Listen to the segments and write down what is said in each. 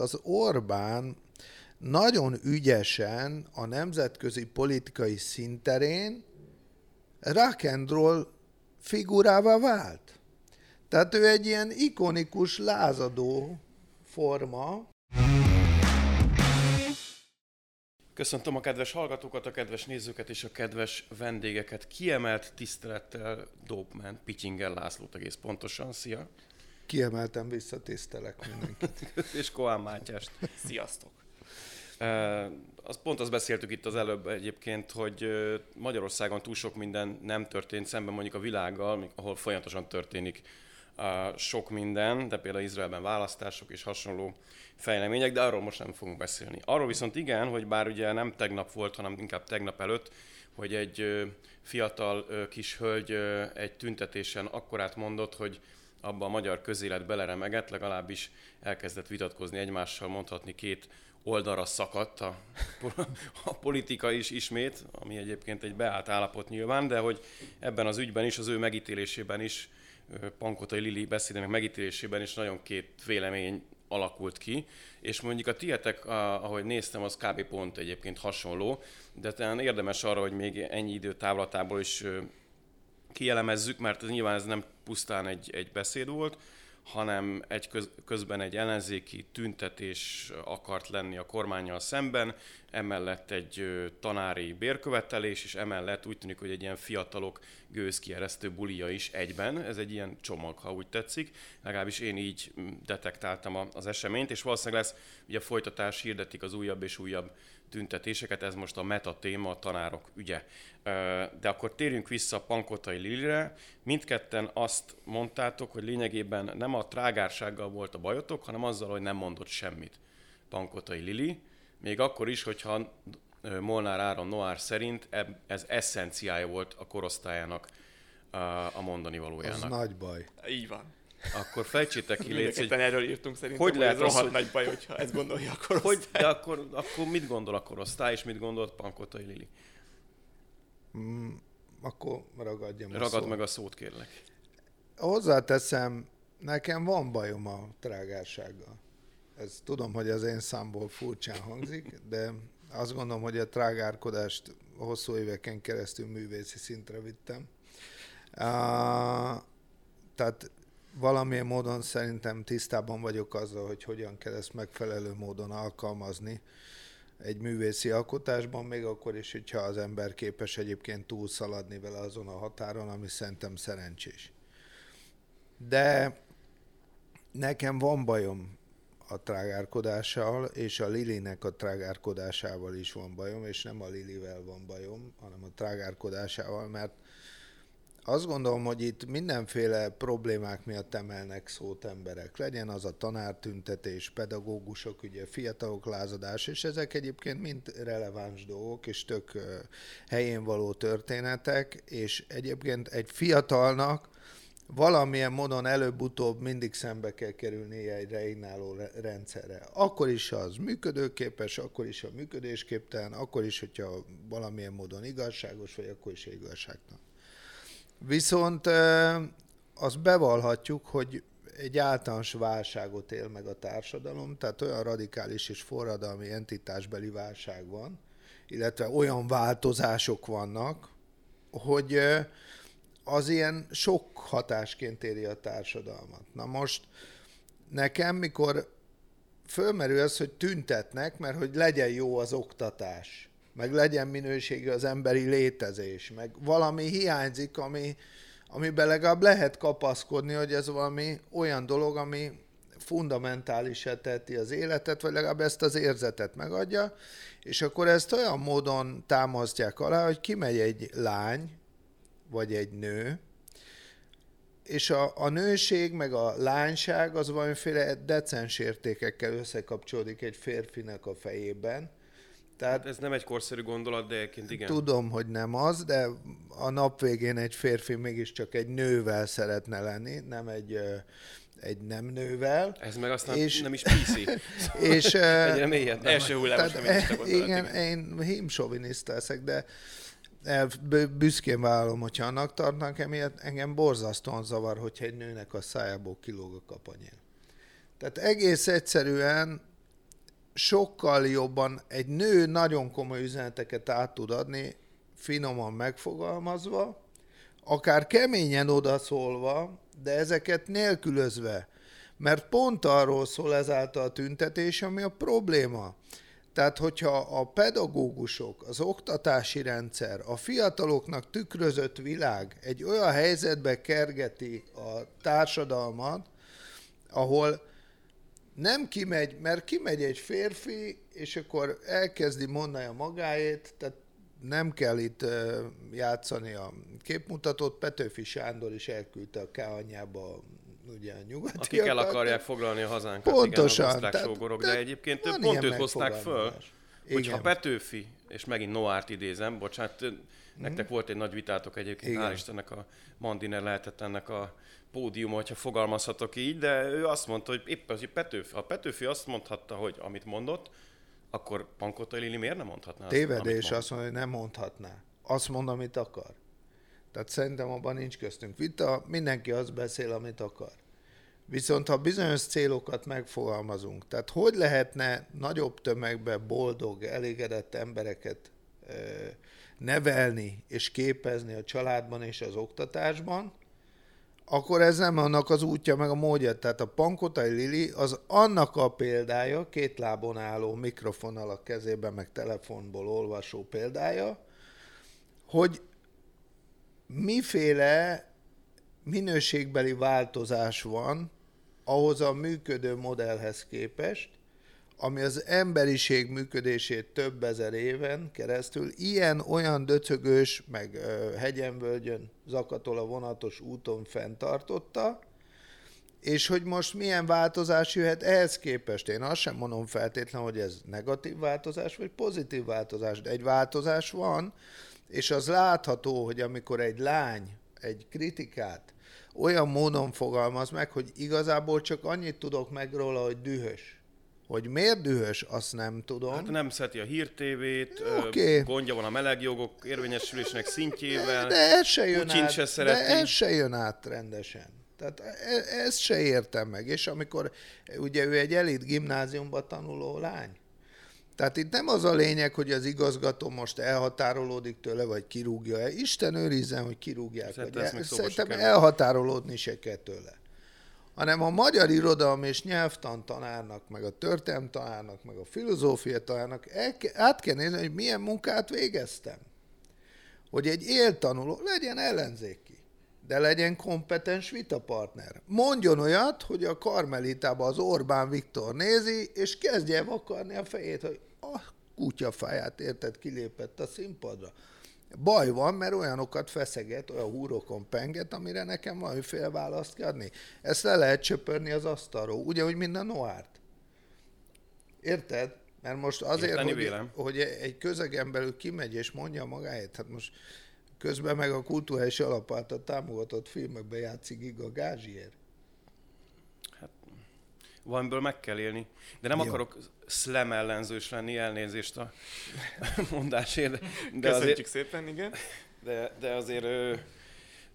Az Orbán nagyon ügyesen a nemzetközi politikai szinterén rock and roll figurává vált. Tehát ő egy ilyen ikonikus, lázadó forma. Köszöntöm a kedves hallgatókat, a kedves nézőket és a kedves vendégeket. Kiemelt tisztelettel Dopeman, Pityinger Lászlót egész pontosan. Szia! Kiemeltem visszatisztelek mindenkit. és Koán Mátyást. Sziasztok! Az pont azt beszéltük itt az előbb egyébként, hogy Magyarországon túl sok minden nem történt szemben mondjuk a világgal, ahol folyamatosan történik sok minden, de például Izraelben választások és hasonló fejlemények, de arról most nem fogunk beszélni. Arról viszont igen, hogy bár ugye nem tegnap volt, hanem inkább tegnap előtt, hogy egy fiatal kis hölgy egy tüntetésen akkorát mondott, hogy abba a magyar közélet beleremegett, legalábbis elkezdett vitatkozni egymással, mondhatni két oldalra szakadt a, a politika is ismét, ami egyébként egy beállt állapot nyilván, de hogy ebben az ügyben is, az ő megítélésében is, Pankotai Lili beszédének megítélésében is nagyon két vélemény alakult ki, és mondjuk a tietek, ahogy néztem, az kb. pont egyébként hasonló, de talán érdemes arra, hogy még ennyi idő távlatából is kielemezzük, mert ez nyilván ez nem pusztán egy, egy beszéd volt, hanem egy köz, közben egy ellenzéki tüntetés akart lenni a kormányjal szemben, emellett egy tanári bérkövetelés, és emellett úgy tűnik, hogy egy ilyen fiatalok gőzkieresztő bulia is egyben. Ez egy ilyen csomag, ha úgy tetszik. Legalábbis én így detektáltam az eseményt, és valószínűleg lesz, ugye folytatás hirdetik az újabb és újabb tüntetéseket, ez most a meta téma, a tanárok ügye. De akkor térjünk vissza Pankotai Lilire. Mindketten azt mondtátok, hogy lényegében nem a trágársággal volt a bajotok, hanem azzal, hogy nem mondott semmit Pankotai Lili. Még akkor is, hogyha Molnár Áron Noár szerint ez eszenciája volt a korosztályának a mondani valójának. Az nagy baj. Így van. Akkor fejtsétek ki, légy, hogy erről írtunk szerintem, hogy lehet hogy ez rohadt nagy baj, hogyha ezt gondolja a korosztály. Hogy, de akkor, akkor mit gondol a korosztály, és mit gondolt Pankotai Lili? Mm, akkor ragadjam a Ragad szót. meg a szót, kérlek. Hozzáteszem, nekem van bajom a trágársággal. Ez tudom, hogy az én számból furcsán hangzik, de azt gondolom, hogy a trágárkodást hosszú éveken keresztül művészi szintre vittem. Uh, tehát valamilyen módon szerintem tisztában vagyok azzal, hogy hogyan kell ezt megfelelő módon alkalmazni egy művészi alkotásban, még akkor is, hogyha az ember képes egyébként túlszaladni vele azon a határon, ami szerintem szerencsés. De nekem van bajom a trágárkodással, és a Lilinek a trágárkodásával is van bajom, és nem a Lilivel van bajom, hanem a trágárkodásával, mert azt gondolom, hogy itt mindenféle problémák miatt emelnek szót emberek. Legyen az a tanártüntetés, pedagógusok, ugye fiatalok lázadás, és ezek egyébként mind releváns dolgok, és tök helyén való történetek, és egyébként egy fiatalnak valamilyen módon előbb-utóbb mindig szembe kell kerülni egy reignáló rendszerre. Akkor is az működőképes, akkor is a működésképtelen, akkor is, hogyha valamilyen módon igazságos, vagy akkor is igazságtalan. Viszont azt bevallhatjuk, hogy egy általános válságot él meg a társadalom, tehát olyan radikális és forradalmi entitásbeli válság van, illetve olyan változások vannak, hogy az ilyen sok hatásként éri a társadalmat. Na most nekem, mikor fölmerül az, hogy tüntetnek, mert hogy legyen jó az oktatás, meg legyen minőségű az emberi létezés, meg valami hiányzik, ami, amiben legalább lehet kapaszkodni, hogy ez valami olyan dolog, ami fundamentális teti az életet, vagy legalább ezt az érzetet megadja, és akkor ezt olyan módon támasztják alá, hogy kimegy egy lány, vagy egy nő, és a, a nőség meg a lányság az valamiféle decens értékekkel összekapcsolódik egy férfinek a fejében, tehát, hát ez nem egy korszerű gondolat, de egyébként igen. Tudom, hogy nem az, de a nap végén egy férfi mégiscsak egy nővel szeretne lenni, nem egy egy nem nővel. Ez meg aztán és, nem is PC. és, Egyre mélyebb. Első hullamos Igen, én hímsoviniszta leszek, de büszkén vállalom, hogyha annak tartnak, emiatt engem borzasztóan zavar, hogyha egy nőnek a szájából kilóg a kapanyél. Tehát egész egyszerűen sokkal jobban egy nő nagyon komoly üzeneteket át tud adni, finoman megfogalmazva, akár keményen odaszólva, de ezeket nélkülözve. Mert pont arról szól ezáltal a tüntetés, ami a probléma. Tehát, hogyha a pedagógusok, az oktatási rendszer, a fiataloknak tükrözött világ egy olyan helyzetbe kergeti a társadalmat, ahol nem kimegy, mert kimegy egy férfi, és akkor elkezdi mondani a magáét, tehát nem kell itt játszani a képmutatót, Petőfi Sándor is elküldte a K anyjába ugye a nyugati. Akik el akarják foglalni a hazánkat, Pontosan, igen, a tehát, sógorok, de egyébként több pont őt hozták föl, hogyha Petőfi, és megint Noárt idézem, bocsánat, mm. nektek volt egy nagy vitátok egyébként, igen. hál' Istennek a Mandiner lehetett ennek a pódium, hogyha fogalmazhatok így, de ő azt mondta, hogy épp az, hogy Petőfi, ha Petőfi azt mondhatta, hogy amit mondott, akkor Pankota Lili miért nem mondhatná? Tévedés azt, azt mondja, hogy nem mondhatná. Azt mond, amit akar. Tehát szerintem abban nincs köztünk vita, mindenki azt beszél, amit akar. Viszont ha bizonyos célokat megfogalmazunk, tehát hogy lehetne nagyobb tömegbe boldog, elégedett embereket nevelni és képezni a családban és az oktatásban, akkor ez nem annak az útja, meg a módja. Tehát a Pankotai Lili az annak a példája, két lábon álló mikrofonnal a kezében, meg telefonból olvasó példája, hogy miféle minőségbeli változás van ahhoz a működő modellhez képest, ami az emberiség működését több ezer éven keresztül ilyen-olyan döcögős, meg hegyenvölgyön zakatol a vonatos úton fenntartotta, és hogy most milyen változás jöhet ehhez képest. Én azt sem mondom feltétlenül, hogy ez negatív változás, vagy pozitív változás, de egy változás van, és az látható, hogy amikor egy lány egy kritikát olyan módon fogalmaz meg, hogy igazából csak annyit tudok meg róla, hogy dühös hogy miért dühös, azt nem tudom. Hát nem szereti a hírtévét, okay. gondja van a melegjogok érvényesülésnek szintjével. De, ez se jön át, se szereti. De ez se jön át rendesen. Tehát e, ezt se értem meg. És amikor ugye ő egy elit gimnáziumban tanuló lány, tehát itt nem az a lényeg, hogy az igazgató most elhatárolódik tőle, vagy kirúgja. Isten őrizzen, hogy kirúgják. Szerintem, vagy el, szerintem elhatárolódni se kell tőle hanem a magyar irodalom és nyelvtan tanárnak, meg a történelm tanárnak, meg a filozófia tanárnak át kell nézni, hogy milyen munkát végeztem. Hogy egy éltanuló legyen ellenzéki, de legyen kompetens vitapartner. Mondjon olyat, hogy a karmelitában az Orbán Viktor nézi, és kezdje vakarni a fejét, hogy a kutyafáját érted, kilépett a színpadra. Baj van, mert olyanokat feszeget, olyan húrokon penget, amire nekem valamiféle választ kell adni. Ezt le lehet csöpörni az asztalról, ugye, hogy minden Noárt. Érted? Mert most azért, hogy, hogy egy közegen belül kimegy és mondja magáét, hát most közben meg a kultúrás alapáltal támogatott filmekben játszik Giga Gázsier valamiből meg kell élni. De nem Jó. akarok slam ellenzős lenni, elnézést a mondásért. De Köszönjük azért, szépen, igen. De, de azért, ö,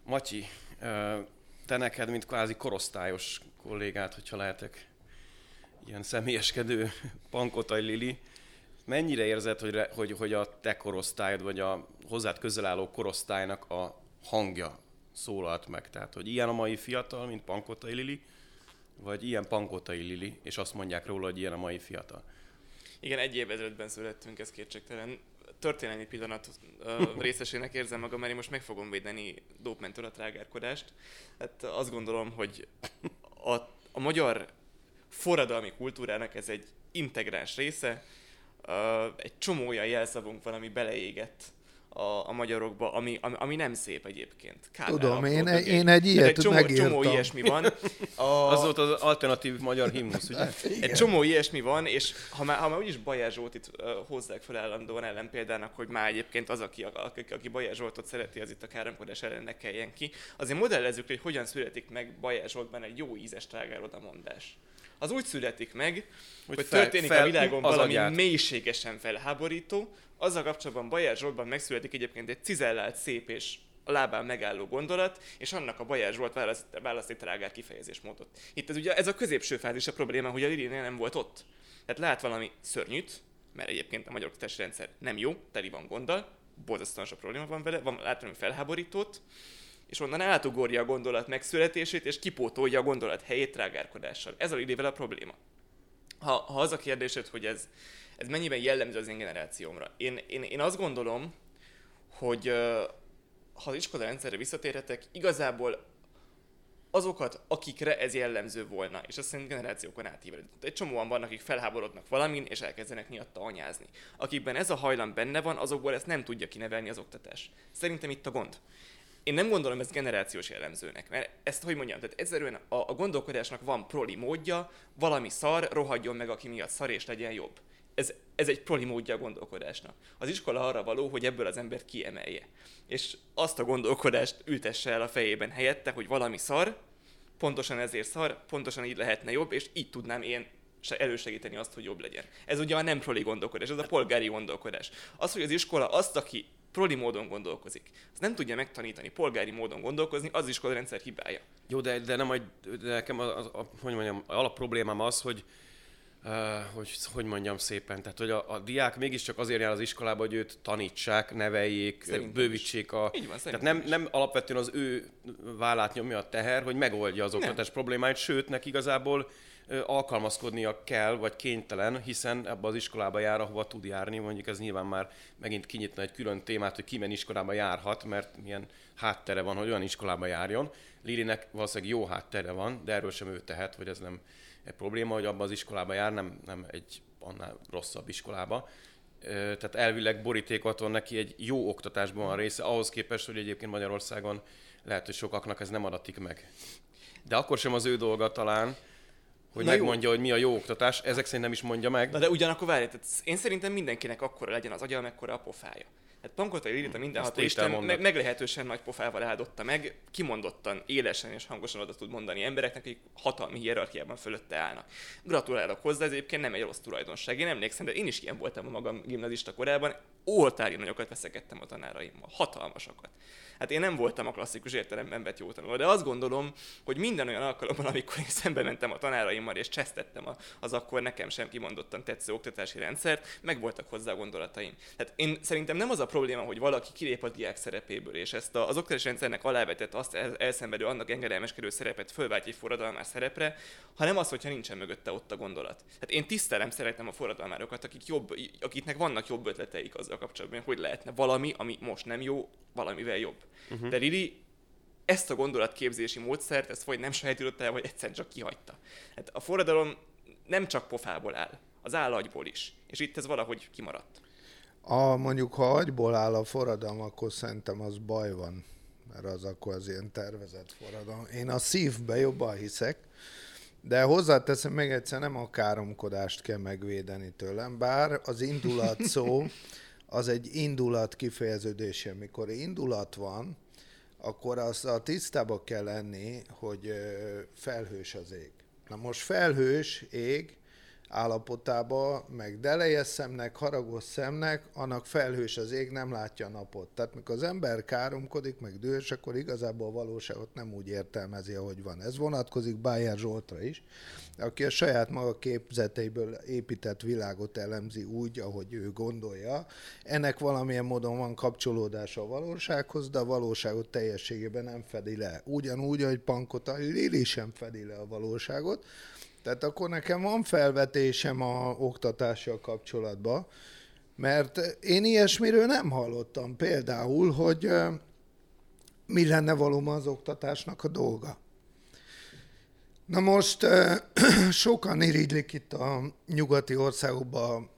Matyi, ö, te neked, mint kvázi korosztályos kollégát, hogyha lehetek ilyen személyeskedő Pankotai Lili, mennyire érzed, hogy, hogy, hogy a te korosztályod, vagy a hozzád közel álló korosztálynak a hangja szólalt meg? Tehát, hogy ilyen a mai fiatal, mint Pankotai Lili, vagy ilyen pankotai Lili, és azt mondják róla, hogy ilyen a mai fiatal. Igen, egy évezredben születtünk, ez kétségtelen. Történelmi pillanat uh, részesének érzem magam, mert én most meg fogom védeni Dópmentől a trágárkodást. Hát azt gondolom, hogy a, a magyar forradalmi kultúrának ez egy integráns része. Uh, egy csomó olyan jelszavunk van, ami beleégett a, a magyarokba, ami, ami, ami nem szép egyébként. Kár Tudom, én, egy, én egy ilyet egy csomó, megírtam. csomó ilyesmi van. A... Az volt az alternatív magyar himnusz, ugye? Hát, egy csomó ilyesmi van, és ha már, ha már úgyis Bajer Zsoltit uh, hozzák fel állandóan ellenpéldának, hogy már egyébként az, aki, aki, aki Bajer Zsoltot szereti, az itt a káromkodás ellennek kelljen ki, azért modellezzük, hogy hogyan születik meg Bajer Zsoltban egy jó ízes mondás az úgy születik meg, hogy, hogy fel, történik fel, a világon valami agyát. mélységesen felháborító, azzal kapcsolatban Bajer Zsoltban megszületik egyébként egy cizellált, szép és a lábán megálló gondolat, és annak a Bajer Zsolt választ, választ egy trágár kifejezésmódot. Itt ez ugye ez a középső fázis a probléma, hogy a Lilinél nem volt ott. Tehát lát valami szörnyűt, mert egyébként a magyar oktatási rendszer nem jó, teli van gonddal, borzasztóan sok probléma van vele, van, lát valami felháborítót, és onnan átugorja a gondolat megszületését, és kipótolja a gondolat helyét trágárkodással. Ez a Lilivel a probléma. Ha, ha az a kérdésed, hogy ez, ez mennyiben jellemző az én generációmra. Én, én, én azt gondolom, hogy ha az iskola rendszerre visszatérhetek, igazából azokat, akikre ez jellemző volna, és azt szerint generációkon átívelő. Egy csomóan vannak, akik felháborodnak valamin, és elkezdenek miatta anyázni. Akikben ez a hajlam benne van, azokból ezt nem tudja kinevelni az oktatás. Szerintem itt a gond. Én nem gondolom ezt generációs jellemzőnek, mert ezt hogy mondjam, tehát egyszerűen a, a gondolkodásnak van proli módja, valami szar, rohadjon meg, aki miatt szar, és legyen jobb. Ez, ez egy proli módja a gondolkodásnak. Az iskola arra való, hogy ebből az embert kiemelje. És azt a gondolkodást ültesse el a fejében helyette, hogy valami szar, pontosan ezért szar, pontosan így lehetne jobb, és így tudnám én elősegíteni azt, hogy jobb legyen. Ez ugye a nem proli gondolkodás, ez a polgári gondolkodás. Az, hogy az iskola azt, aki proli módon gondolkozik. Azt nem tudja megtanítani polgári módon gondolkozni, az iskola rendszer hibája. Jó, de, de nem, hogy de nekem a, a, a, hogy mondjam, alap problémám az, hogy Uh, hogy, hogy mondjam szépen, tehát hogy a, a diák mégiscsak azért jár az iskolába, hogy őt tanítsák, neveljék, szerintem bővítsék a... Így van, tehát nem, nem alapvetően az ő vállát nyomja a teher, hogy megoldja az oktatás problémáit, sőt, neki igazából alkalmazkodnia kell, vagy kénytelen, hiszen ebbe az iskolába jár, ahova tud járni. Mondjuk ez nyilván már megint kinyitna egy külön témát, hogy ki milyen iskolába járhat, mert milyen háttere van, hogy olyan iskolába járjon. Lilinek valószínűleg jó háttere van, de erről sem ő tehet, hogy ez nem egy probléma, hogy abban az iskolába jár, nem, nem egy annál rosszabb iskolába. Tehát elvileg borítékot van neki, egy jó oktatásban van része, ahhoz képest, hogy egyébként Magyarországon lehet, hogy sokaknak ez nem adatik meg. De akkor sem az ő dolga talán, hogy Na megmondja, jó. hogy mi a jó oktatás, ezek szerint nem is mondja meg. Na de ugyanakkor várj, tehát én szerintem mindenkinek akkora legyen az agya, amekkora a pofája. Hát Pankotai Lilita hm, mindenható Isten meg, meglehetősen nagy pofával áldotta meg, kimondottan, élesen és hangosan oda tud mondani embereknek, akik hatalmi hierarchiában fölötte állnak. Gratulálok hozzá, ez egyébként nem egy rossz tulajdonság. Én emlékszem, de én is ilyen voltam a magam gimnazista korában, oltári nagyokat veszekedtem a tanáraimmal, hatalmasakat. Hát én nem voltam a klasszikus értelemben vett jó tanuló, de azt gondolom, hogy minden olyan alkalommal, amikor én szembe mentem a tanáraimmal és csesztettem az akkor nekem sem kimondottan tetsző oktatási rendszert, meg voltak hozzá gondolataim. Tehát én szerintem nem az a probléma, hogy valaki kilép a diák szerepéből, és ezt az oktatási rendszernek alávetett, azt elszenvedő, annak engedelmeskedő szerepet fölváltja egy forradalmár szerepre, hanem az, hogyha nincsen mögötte ott a gondolat. Hát én tisztelem, szeretem a forradalmárokat, akik jobb, akiknek vannak jobb ötleteik azzal kapcsolatban, hogy lehetne valami, ami most nem jó, valamivel jobb. Uh-huh. De Lili ezt a gondolatképzési módszert, ezt vagy nem sajátította el, vagy egyszerűen csak kihagyta. Hát a forradalom nem csak pofából áll, az áll agyból is. És itt ez valahogy kimaradt. A, mondjuk, ha agyból áll a forradalom, akkor szerintem az baj van, mert az akkor az ilyen tervezett forradalom. Én a szívbe jobban hiszek, de hozzáteszem még egyszer, nem a káromkodást kell megvédeni tőlem, bár az indulat szó az egy indulat kifejeződése. Mikor indulat van, akkor az a tisztába kell lenni, hogy felhős az ég. Na most felhős ég állapotába, meg delejes szemnek, haragos szemnek, annak felhős az ég, nem látja a napot. Tehát mikor az ember káromkodik, meg dühös, akkor igazából a valóságot nem úgy értelmezi, ahogy van. Ez vonatkozik Bájer Zsoltra is, aki a saját maga képzeteiből épített világot elemzi úgy, ahogy ő gondolja. Ennek valamilyen módon van kapcsolódása a valósághoz, de a valóságot teljességében nem fedi le. Ugyanúgy, hogy Pankota Lili sem fedi le a valóságot, tehát akkor nekem van felvetésem a oktatással kapcsolatban, mert én ilyesmiről nem hallottam. Például, hogy mi lenne valóban az oktatásnak a dolga. Na most sokan irigylik itt a nyugati országokban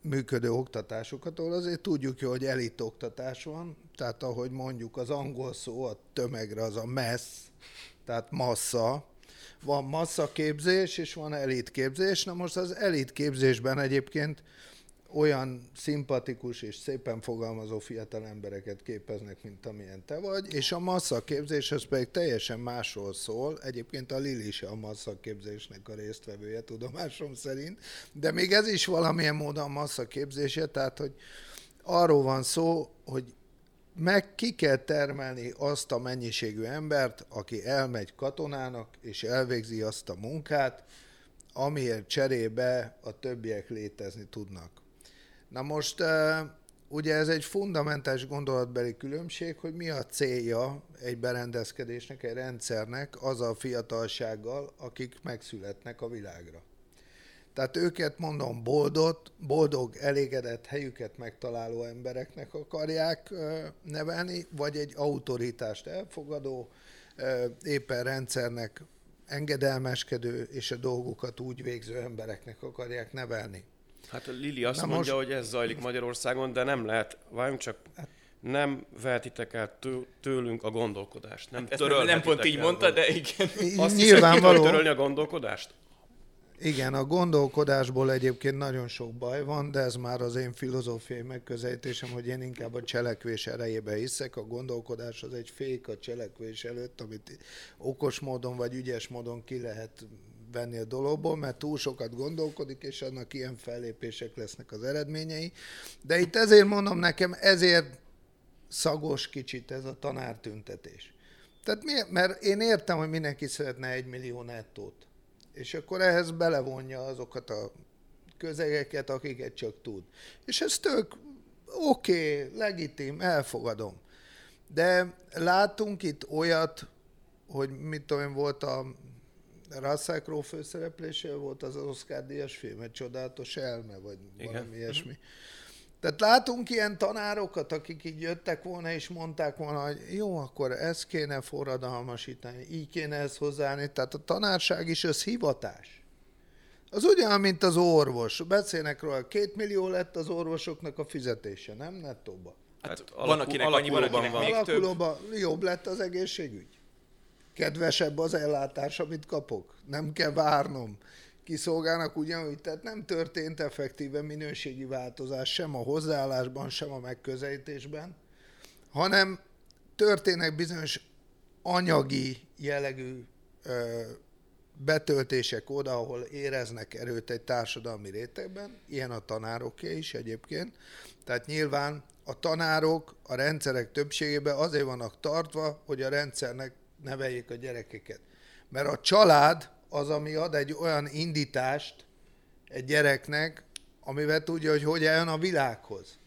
működő oktatásokat, ahol azért tudjuk jó, hogy elit oktatás van, tehát ahogy mondjuk az angol szó a tömegre az a mass, tehát massza, van masszaképzés és van elitképzés. Na most az elitképzésben egyébként olyan szimpatikus és szépen fogalmazó fiatal embereket képeznek, mint amilyen te vagy, és a masszaképzés az pedig teljesen másról szól. Egyébként a Lili is a masszaképzésnek a résztvevője, tudomásom szerint, de még ez is valamilyen módon masszaképzése, tehát hogy arról van szó, hogy meg ki kell termelni azt a mennyiségű embert, aki elmegy katonának, és elvégzi azt a munkát, amiért cserébe a többiek létezni tudnak. Na most ugye ez egy fundamentális gondolatbeli különbség, hogy mi a célja egy berendezkedésnek, egy rendszernek az a fiatalsággal, akik megszületnek a világra. Tehát őket mondom boldog, boldog, elégedett helyüket megtaláló embereknek akarják nevelni, vagy egy autoritást elfogadó, éppen rendszernek engedelmeskedő és a dolgokat úgy végző embereknek akarják nevelni. Hát Lili azt Na mondja, most... hogy ez zajlik Magyarországon, de nem lehet, várjunk csak, nem vehetitek el tőlünk a gondolkodást. Nem, hát nem pont így mondta, de igen. Azt Nyilvánvaló. törölni a gondolkodást? Igen, a gondolkodásból egyébként nagyon sok baj van, de ez már az én filozófiai megközelítésem, hogy én inkább a cselekvés erejébe hiszek. A gondolkodás az egy fék a cselekvés előtt, amit okos módon vagy ügyes módon ki lehet venni a dologból, mert túl sokat gondolkodik, és annak ilyen fellépések lesznek az eredményei. De itt ezért mondom nekem, ezért szagos kicsit ez a tanártüntetés. Tehát mi, mert én értem, hogy mindenki szeretne egy millió nettót és akkor ehhez belevonja azokat a közegeket, akiket csak tud. És ez tök oké, okay, legitim, elfogadom. De látunk itt olyat, hogy mit tudom volt a Russell Crowe főszereplése, volt az Oscar díjas film, egy csodálatos elme, vagy Igen. valami ilyesmi. Uh-huh. Tehát látunk ilyen tanárokat, akik így jöttek volna, és mondták volna, hogy jó, akkor ezt kéne forradalmasítani, így kéne ezt hozzáállni. Tehát a tanárság is az hivatás. Az ugyan, mint az orvos. Beszélnek róla, két millió lett az orvosoknak a fizetése, nem nettóba? Hát, hát van, akinek annyi, van, akinek van. még Alakulóban jobb lett az egészségügy. Kedvesebb az ellátás, amit kapok. Nem kell várnom kiszolgálnak ugyanúgy, tehát nem történt effektíve minőségi változás sem a hozzáállásban, sem a megközelítésben, hanem történnek bizonyos anyagi jellegű ö, betöltések oda, ahol éreznek erőt egy társadalmi rétegben, ilyen a tanároké is egyébként. Tehát nyilván a tanárok a rendszerek többségében azért vannak tartva, hogy a rendszernek neveljék a gyerekeket. Mert a család az, ami ad egy olyan indítást egy gyereknek, amivel tudja, hogy hogy eljön a világhoz.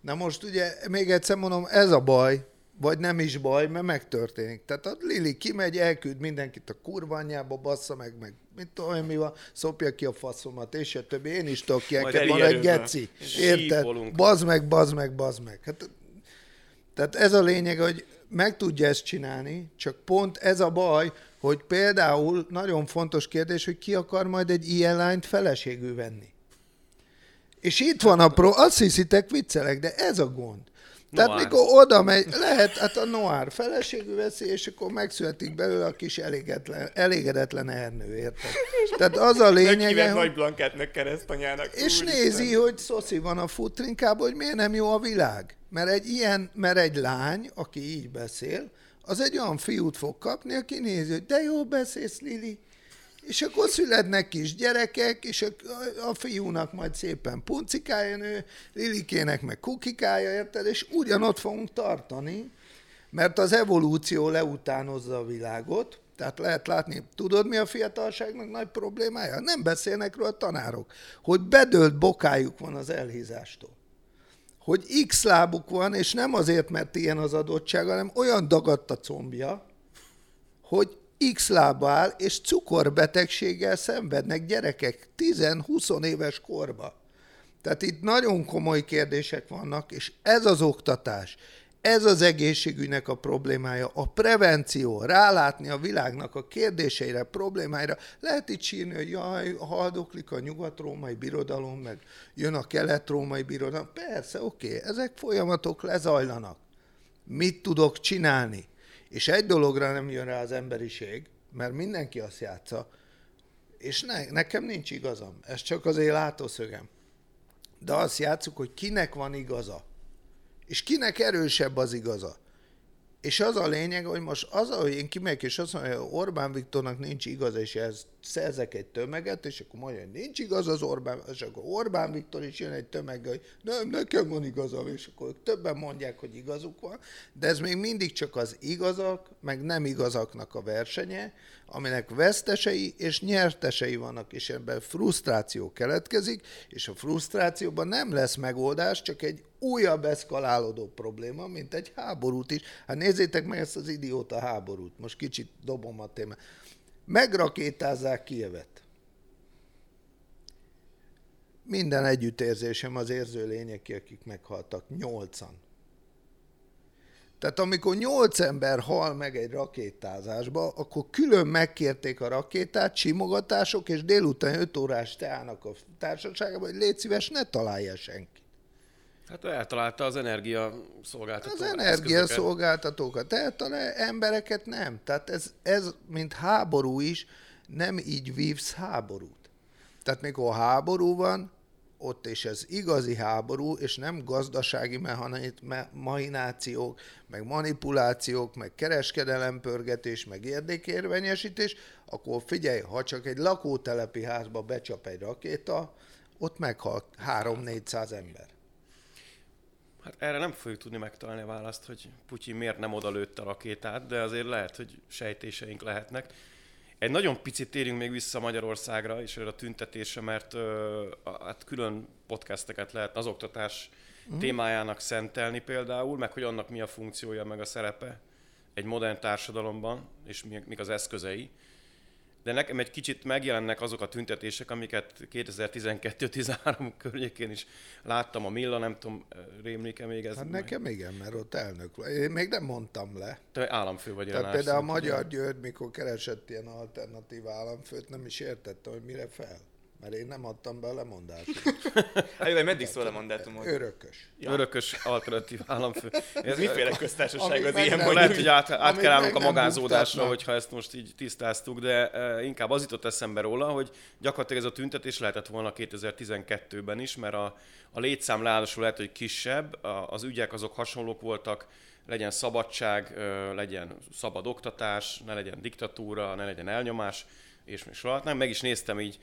Na most ugye, még egyszer mondom, ez a baj, vagy nem is baj, mert megtörténik. Tehát a Lili kimegy, elküld mindenkit a kurványába, bassza meg, meg mit tudom én mi van, szopja ki a faszomat, és a többi. Én is tudok ilyenket, van egy geci. Érted? Bazd meg, bazd meg, bazd meg. Hát, tehát ez a lényeg, hogy meg tudja ezt csinálni, csak pont ez a baj, hogy például nagyon fontos kérdés, hogy ki akar majd egy ilyen lányt feleségül venni. És itt van a pro, azt hiszitek viccelek, de ez a gond. Tehát Noir. mikor oda megy, lehet, hát a Noir feleségű veszi, és akkor megszületik belőle a kis elégedetlen, elégedetlen Ernő, érted? Tehát az a lényeg, hogy... Nagy Blanketnek keresztanyának. És nézi, Isten. hogy szoszi van a futrinkában, hogy miért nem jó a világ. Mert egy ilyen, mert egy lány, aki így beszél, az egy olyan fiút fog kapni, aki nézi, hogy de jó beszélsz, Lili, és akkor születnek kis gyerekek, és a, a fiúnak majd szépen puncikája nő, Lilikének meg kukikája, érted? És ugyanott fogunk tartani, mert az evolúció leutánozza a világot, tehát lehet látni, tudod mi a fiatalságnak nagy problémája? Nem beszélnek róla a tanárok, hogy bedölt bokájuk van az elhízástól hogy X lábuk van, és nem azért, mert ilyen az adottság, hanem olyan dagadt a combja, hogy X lába áll, és cukorbetegséggel szenvednek gyerekek 10-20 éves korba. Tehát itt nagyon komoly kérdések vannak, és ez az oktatás, ez az egészségügynek a problémája, a prevenció, rálátni a világnak a kérdéseire, problémáira. Lehet itt sírni, hogy jaj, haldoklik a nyugat-római birodalom, meg jön a kelet-római birodalom. Persze, oké, okay, ezek folyamatok lezajlanak. Mit tudok csinálni? És egy dologra nem jön rá az emberiség, mert mindenki azt játsza, és ne, nekem nincs igazam, ez csak az én látószögem. De azt játszuk, hogy kinek van igaza és kinek erősebb az igaza. És az a lényeg, hogy most az, hogy én kimegyek, és azt mondom, hogy Orbán Viktornak nincs igaza, és ez szerzek egy tömeget, és akkor mondja, hogy nincs igaz az Orbán, és akkor Orbán Viktor is jön egy tömeggel, hogy nem, nekem van igazam, és akkor többen mondják, hogy igazuk van, de ez még mindig csak az igazak, meg nem igazaknak a versenye, aminek vesztesei és nyertesei vannak, és ebben frusztráció keletkezik, és a frusztrációban nem lesz megoldás, csak egy újabb eszkalálódó probléma, mint egy háborút is. Hát nézzétek meg ezt az idióta háborút, most kicsit dobom a témát. Megrakétázzák Kievet. Minden együttérzésem az érző lények, akik meghaltak, nyolcan. Tehát amikor nyolc ember hal meg egy rakétázásba, akkor külön megkérték a rakétát, simogatások, és délután 5 órás teának a társaságában, hogy légy szíves, ne találja senki. Hát eltalálta az energiaszolgáltatókat. Az energiaszolgáltatókat eltalál, embereket nem. Tehát ez, ez, mint háború is, nem így vívsz háborút. Tehát mikor háború van, ott és ez igazi háború, és nem gazdasági mahinációk, meg manipulációk, meg kereskedelempörgetés, meg érdekérvényesítés, akkor figyelj, ha csak egy lakótelepi házba becsap egy rakéta, ott meghal 3-400 ember. Hát erre nem fogjuk tudni megtalálni a választ, hogy Putyin miért nem odalőtt a rakétát, de azért lehet, hogy sejtéseink lehetnek. Egy nagyon picit térjünk még vissza Magyarországra és a tüntetésre, mert ö, hát külön podcasteket lehet az oktatás mm. témájának szentelni például, meg hogy annak mi a funkciója, meg a szerepe egy modern társadalomban, és mik az eszközei de nekem egy kicsit megjelennek azok a tüntetések, amiket 2012-13 környékén is láttam a Milla, nem tudom, rémlik-e még ez? Hát nekem igen, mert ott elnök Én még nem mondtam le. Te államfő vagy. Tehát például a Magyar György, mikor keresett ilyen alternatív államfőt, nem is értette, hogy mire fel. Mert én nem adtam be a lemondást. hát, meddig szól a mandátum? Örökös. Ja. Örökös alternatív államfő. Ez miféle köztársaság az ilyen mondjuk? Lehet, hogy át, át kell állnunk a magázódásra, hogyha ezt most így tisztáztuk, de uh, inkább az jutott eszembe róla, hogy gyakorlatilag ez a tüntetés lehetett volna 2012-ben is, mert a, a létszám ráadásul lehet, hogy kisebb, a, az ügyek azok hasonlók voltak, legyen szabadság, legyen szabad oktatás, ne legyen diktatúra, ne legyen elnyomás, és még sorolhatnám. Meg is néztem így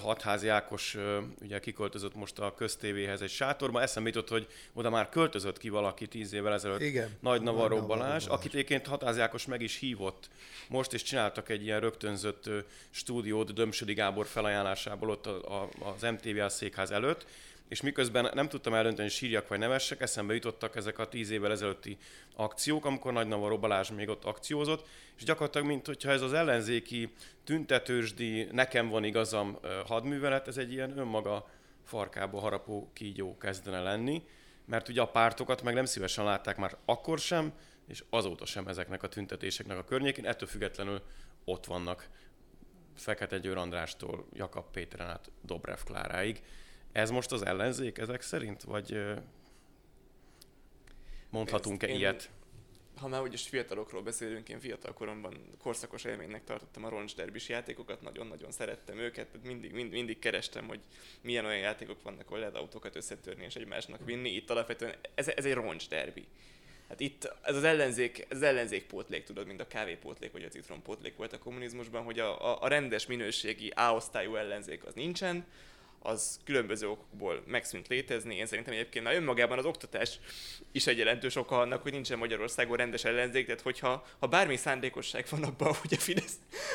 Hatházi Ákos ugye kiköltözött most a köztévéhez egy sátorba. Eszembe jutott, hogy oda már költözött ki valaki tíz évvel ezelőtt. Igen. Nagy Navarro Balázs, akit egyébként Hatházi Ákos meg is hívott most, és csináltak egy ilyen rögtönzött stúdiót Dömsödi Gábor felajánlásából ott az MTV székház előtt, és miközben nem tudtam eldönteni, hogy sírjak vagy nevessek, eszembe jutottak ezek a tíz évvel ezelőtti akciók, amikor Nagy Navarro Balázs még ott akciózott, és gyakorlatilag, mint hogyha ez az ellenzéki tüntetősdi, nekem van igazam hadművelet, ez egy ilyen önmaga farkába harapó kígyó kezdene lenni, mert ugye a pártokat meg nem szívesen látták már akkor sem, és azóta sem ezeknek a tüntetéseknek a környékén, ettől függetlenül ott vannak Fekete Győr Andrástól Jakab Péteren át Dobrev Kláráig. Ez most az ellenzék ezek szerint, vagy mondhatunk-e ilyet? ha már úgyis fiatalokról beszélünk, én fiatal koromban korszakos élménynek tartottam a roncsderbis játékokat, nagyon-nagyon szerettem őket, mindig, mind, mindig kerestem, hogy milyen olyan játékok vannak, ahol lehet autókat összetörni és egymásnak vinni. Itt alapvetően ez, ez egy roncsderbi. Hát itt ez az ellenzék, ez az ellenzék pótlék, tudod, mint a kávépótlék vagy a citronpótlék volt a kommunizmusban, hogy a, a, a rendes minőségi A-osztályú ellenzék az nincsen, az különböző okokból megszűnt létezni. Én szerintem egyébként na, önmagában az oktatás is egy jelentős oka annak, hogy nincsen Magyarországon rendes ellenzék, tehát hogyha ha bármi szándékosság van abban, hogy a Fidesz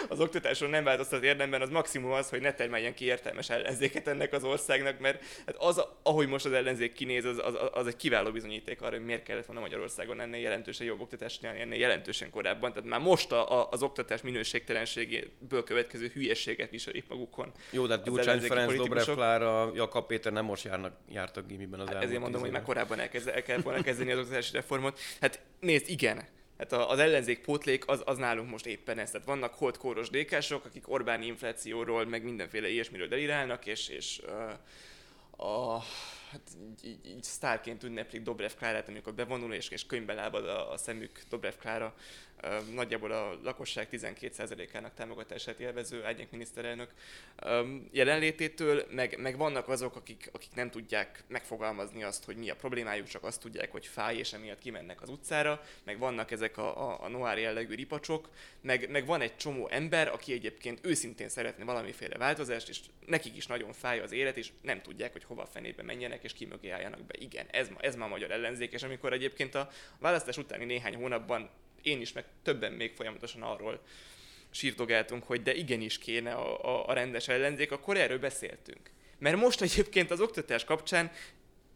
az oktatáson nem változtat érdemben, az maximum az, hogy ne termeljen ki értelmes ellenzéket ennek az országnak, mert hát az, ahogy most az ellenzék kinéz, az, az, az egy kiváló bizonyíték arra, hogy miért kellett volna Magyarországon ennél jelentősen jobb oktatást csinálni, ennél jelentősen korábban. Tehát már most a, a, az oktatás minőségtelenségéből következő hülyességet viselik magukon. Jó, de Gyurcsány Ferenc Dobrev Klára, Jakab Péter nem most járnak, jártak gimiben az hát Ezért mondom, hogy már korábban elkezd, el kellett volna kezdeni az oktatási reformot. Hát nézd, igen, Hát az ellenzék pótlék az, az nálunk most éppen ez. Tehát vannak holdkóros dékások, akik Orbáni inflációról, meg mindenféle ilyesmiről delirálnak, és, és uh, a, hát így, így, így sztárként ünneplik Dobrev Klárát, amikor bevonul, és, és könyvbe lábad a, a szemük Dobrev Klára nagyjából a lakosság 12%-ának támogatását élvező árnyék miniszterelnök jelenlététől, meg, meg vannak azok, akik, akik nem tudják megfogalmazni azt, hogy mi a problémájuk, csak azt tudják, hogy fáj, és emiatt kimennek az utcára, meg vannak ezek a, a, a noir jellegű ripacsok, meg, meg van egy csomó ember, aki egyébként őszintén szeretne valamiféle változást, és nekik is nagyon fáj az élet, és nem tudják, hogy hova fenébe menjenek, és ki mögé álljanak be. Igen, ez, ez ma a magyar ellenzék, és amikor egyébként a választás utáni néhány hónapban én is, meg többen még folyamatosan arról sírtogáltunk, hogy de igenis kéne a, a, a rendes ellenzék, akkor erről beszéltünk. Mert most egyébként az oktatás kapcsán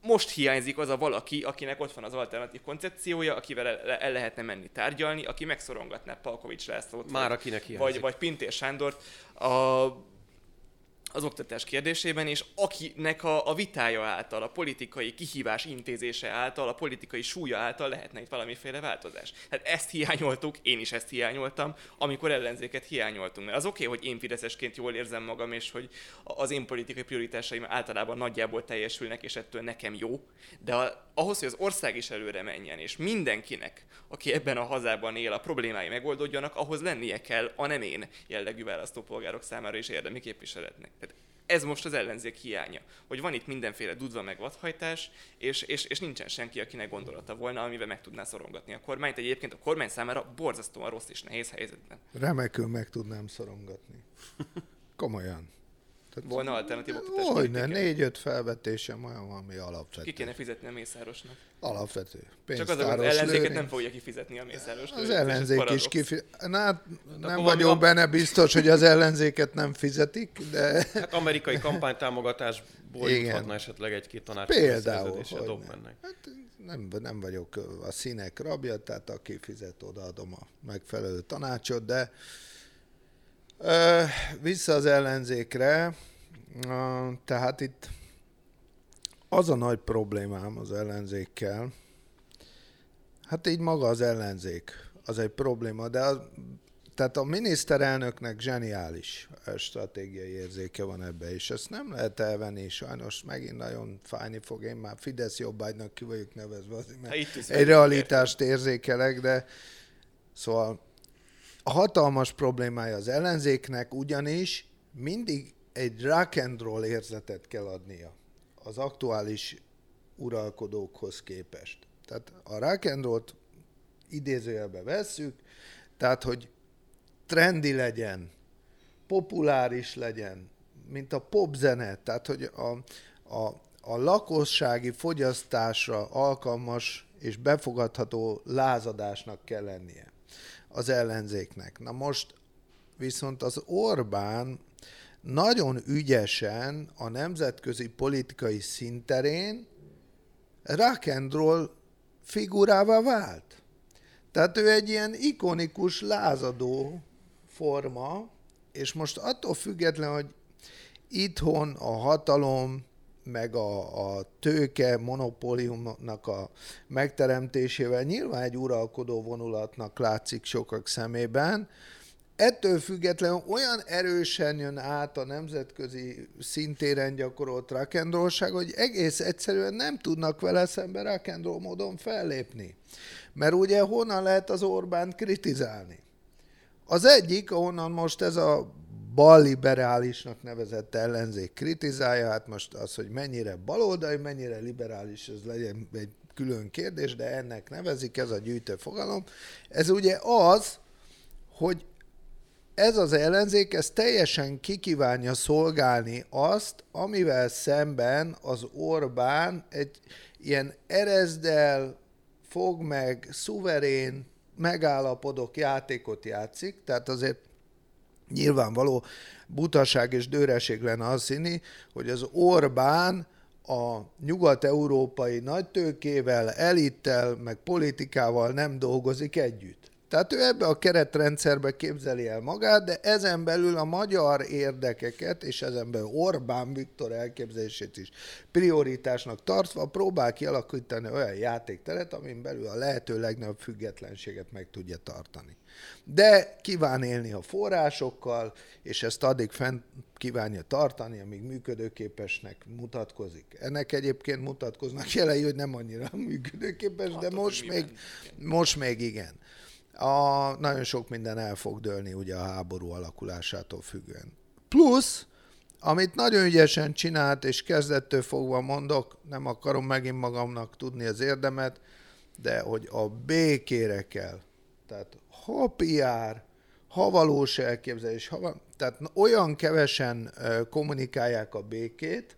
most hiányzik az a valaki, akinek ott van az alternatív koncepciója, akivel el, el lehetne menni tárgyalni, aki megszorongatná Palkovics Lászlót. Már akinek hiányzik. Vagy, vagy Pintér Sándort. A, az oktatás kérdésében, és akinek a, a vitája által, a politikai kihívás intézése által, a politikai súlya által lehetne itt valamiféle változás. Hát ezt hiányoltuk, én is ezt hiányoltam, amikor ellenzéket hiányoltunk. Mert az oké, okay, hogy én fideszesként jól érzem magam, és hogy az én politikai prioritásaim általában nagyjából teljesülnek, és ettől nekem jó, de a, ahhoz, hogy az ország is előre menjen, és mindenkinek, aki ebben a hazában él, a problémái megoldódjanak, ahhoz lennie kell a nem én jellegű választópolgárok számára is érdemi képviseletnek. Ez most az ellenzék hiánya, hogy van itt mindenféle dudva meg vadhajtás, és, és, és nincsen senki, akinek gondolata volna, amivel meg tudná szorongatni a kormányt. Egyébként a kormány számára borzasztóan rossz és nehéz helyzetben. Remekül meg tudnám szorongatni. Komolyan. Tehát Volna alternatív oktatás Hogy ne, négy-öt felvetésem olyan valami alapvető. Ki kéne fizetni a Mészárosnak? Alapvető. Csak az, az ellenzéket nem fogja kifizetni a Mészáros. Az ellenzék is kifizet. Na, hát nem vagyok a... benne biztos, hogy az ellenzéket nem fizetik, de... Hát amerikai kampánytámogatásból juthatna esetleg egy-két tanács. Például. Hát nem, nem vagyok a színek rabja, tehát aki fizet, odaadom a megfelelő tanácsot, de vissza az ellenzékre, tehát itt az a nagy problémám az ellenzékkel, hát így maga az ellenzék, az egy probléma, de az, tehát a miniszterelnöknek zseniális stratégiai érzéke van ebbe, és ezt nem lehet elvenni, sajnos megint nagyon fájni fog, én már Fidesz jobbágynak ki vagyok nevezve, azért, mert egy realitást érzékelek, de szóval hatalmas problémája az ellenzéknek ugyanis mindig egy rock and roll érzetet kell adnia az aktuális uralkodókhoz képest. Tehát a rock and roll-t idézőjelbe vesszük, tehát hogy trendi legyen, populáris legyen, mint a popzene, tehát hogy a, a, a lakossági fogyasztásra alkalmas és befogadható lázadásnak kell lennie az ellenzéknek. Na most viszont az Orbán nagyon ügyesen a nemzetközi politikai szinterén rock and roll figurává vált. Tehát ő egy ilyen ikonikus lázadó forma, és most attól független, hogy itthon a hatalom meg a, a tőke monopóliumnak a megteremtésével nyilván egy uralkodó vonulatnak látszik sokak szemében, ettől függetlenül olyan erősen jön át a nemzetközi szintéren gyakorolt rakendrolság, hogy egész egyszerűen nem tudnak vele szemben rakendrol módon fellépni. Mert ugye honnan lehet az Orbánt kritizálni? Az egyik, ahonnan most ez a balliberálisnak nevezett ellenzék kritizálja, hát most az, hogy mennyire baloldali, mennyire liberális, ez legyen egy külön kérdés, de ennek nevezik, ez a gyűjtő fogalom. Ez ugye az, hogy ez az ellenzék, ez teljesen kikívánja szolgálni azt, amivel szemben az Orbán egy ilyen erezdel, fog meg, szuverén, megállapodok játékot játszik, tehát azért nyilvánvaló butaság és dőreség lenne azt hinni, hogy az Orbán a nyugat-európai nagytőkével, elittel, meg politikával nem dolgozik együtt. Tehát ő ebbe a keretrendszerbe képzeli el magát, de ezen belül a magyar érdekeket, és ezen belül Orbán Viktor elképzelését is prioritásnak tartva próbál kialakítani olyan játékteret, amin belül a lehető legnagyobb függetlenséget meg tudja tartani. De kíván élni a forrásokkal, és ezt addig fent kívánja tartani, amíg működőképesnek mutatkozik. Ennek egyébként mutatkoznak jelei, hogy nem annyira működőképes, de most még, most még igen. A, nagyon sok minden el fog dőlni ugye a háború alakulásától függően. Plusz, amit nagyon ügyesen csinált, és kezdettől fogva mondok, nem akarom megint magamnak tudni az érdemet, de hogy a békére kell. Tehát ha PR, ha valós elképzelés, ha, tehát olyan kevesen kommunikálják a békét,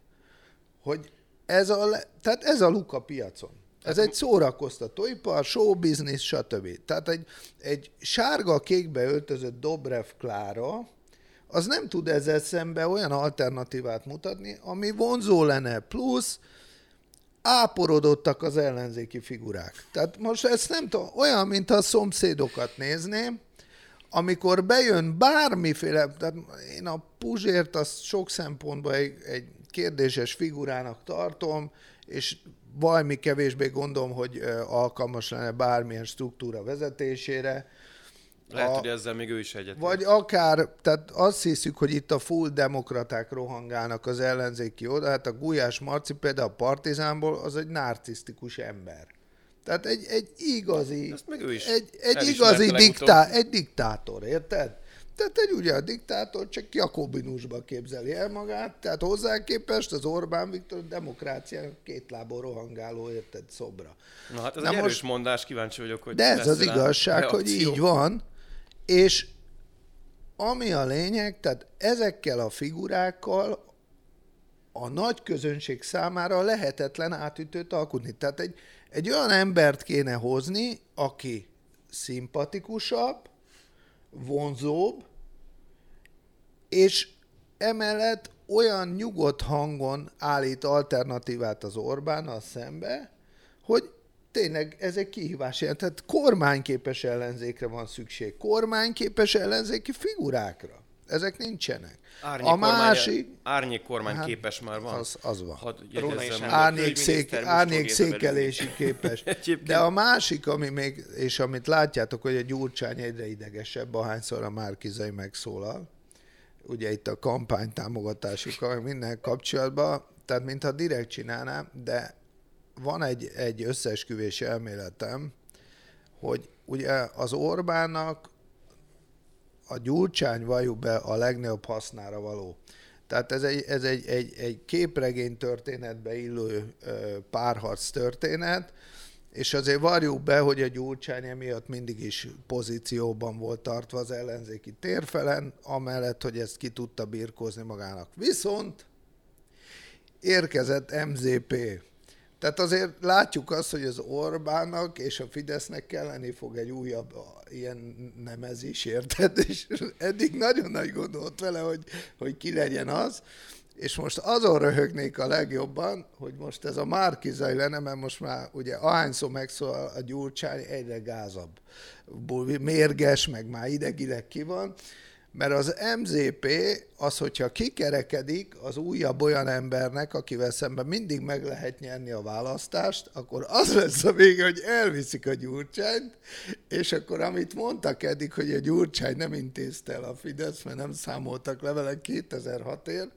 hogy ez a, tehát ez a luka piacon. Ez egy szórakoztatóipar, show business, stb. Tehát egy, egy sárga-kékbe öltözött Dobrev Klára, az nem tud ezzel szembe olyan alternatívát mutatni, ami vonzó lenne, plusz áporodottak az ellenzéki figurák. Tehát most ezt nem tudom, olyan, mint a szomszédokat nézném, amikor bejön bármiféle, tehát én a Puzsért azt sok szempontból egy, egy kérdéses figurának tartom, és valami kevésbé gondolom, hogy alkalmas lenne bármilyen struktúra vezetésére. Lehet, a, hogy ezzel még ő is egyet. Vagy akár, tehát azt hiszük, hogy itt a full demokraták rohangálnak az ellenzéki oda, hát a Gulyás Marci például a Partizánból az egy narcisztikus ember. Tehát egy, egy igazi, Ezt meg ő is egy, egy igazi diktá, egy diktátor, érted? Tehát egy ugye a diktátor csak jakobinusba képzeli el magát, tehát hozzá képest az Orbán Viktor demokráciának két lábon rohangáló, érted, szobra. Na hát ez Na egy most, erős mondás, kíváncsi vagyok, hogy De ez az igazság, reakció. hogy így van, és ami a lényeg, tehát ezekkel a figurákkal a nagy közönség számára lehetetlen átütőt alkotni. Tehát egy, egy olyan embert kéne hozni, aki szimpatikusabb, vonzóbb, és emellett olyan nyugodt hangon állít alternatívát az Orbán szembe, hogy tényleg ez egy kihívás jelent. Tehát kormányképes ellenzékre van szükség, kormányképes ellenzéki figurákra. Ezek nincsenek. Árnyék a másik... Árnyék kormány hát, képes már van. Az, az van. árnyék, szék, árnyék székelési képes. De a másik, ami még, és amit látjátok, hogy a Gyurcsány egyre idegesebb, ahányszor a Márkizai megszólal, ugye itt a kampány támogatásukkal, minden kapcsolatban, tehát mintha direkt csinálnám, de van egy, egy összeesküvés elméletem, hogy ugye az Orbánnak a gyurcsány valljuk be a legnagyobb hasznára való. Tehát ez egy, ez egy, egy, egy képregény történetbe illő párharc történet, és azért varjuk be, hogy a Gyurcsány emiatt mindig is pozícióban volt tartva az ellenzéki térfelen, amellett, hogy ezt ki tudta birkózni magának. Viszont érkezett MZP, tehát azért látjuk azt, hogy az Orbánnak és a Fidesznek kelleni fog egy újabb ilyen nemezés, érted? És eddig nagyon nagy gond volt vele, hogy, hogy ki legyen az. És most azon röhögnék a legjobban, hogy most ez a Márkizai lenne, mert most már ugye ahányszor megszól a Gyurcsány, egyre gázabb. Mérges, meg már idegileg ki van mert az MZP az, hogyha kikerekedik az újabb olyan embernek, akivel szemben mindig meg lehet nyerni a választást, akkor az lesz a vége, hogy elviszik a gyurcsányt, és akkor amit mondtak eddig, hogy a gyurcsány nem intézte el a Fidesz, mert nem számoltak levelek 2006-ért,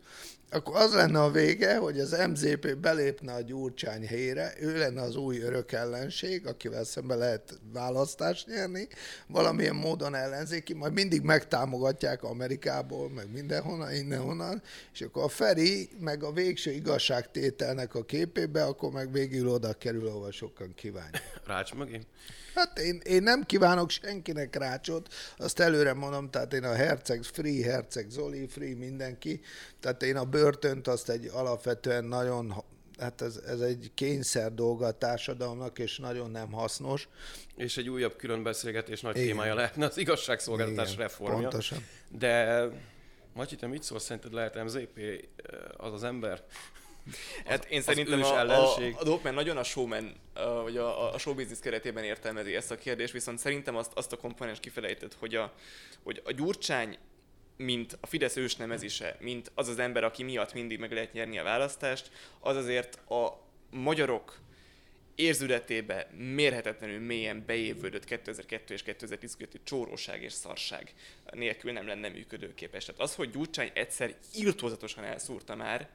akkor az lenne a vége, hogy az MZP belépne a Gyurcsány helyére, ő lenne az új örök ellenség, akivel szemben lehet választást nyerni, valamilyen módon ellenzéki, majd mindig megtámogatják Amerikából, meg mindenhonnan, innenhonnan, és akkor a Feri meg a végső igazságtételnek a képébe, akkor meg végül oda kerül, ahol sokan kívánják. Rács megint? Hát én, én nem kívánok senkinek rácsot, azt előre mondom, tehát én a Herceg, Free Herceg Zoli, Free mindenki, tehát én a börtönt azt egy alapvetően nagyon hát ez, ez egy kényszer dolga a társadalomnak, és nagyon nem hasznos. És egy újabb külön beszélgetés nagy Igen. témája lehetne az igazságszolgáltatás Igen, reformja. Pontosan. De Matyi, te mit szólsz, szerinted lehet MZP eh, az az ember? Hát én szerintem a, a, a Dopman nagyon a showman, vagy a, a showbiznisz keretében értelmezi ezt a kérdést, viszont szerintem azt, azt a komponens kifelejtett, hogy a, hogy a Gyurcsány mint a Fidesz ősnemezise, mint az az ember, aki miatt mindig meg lehet nyerni a választást, az azért a magyarok érzületébe mérhetetlenül mélyen beévődött 2002 és 2010 közötti csóróság és szarság nélkül nem lenne működőképes. Tehát az, hogy Gyurcsány egyszer írtózatosan elszúrta már,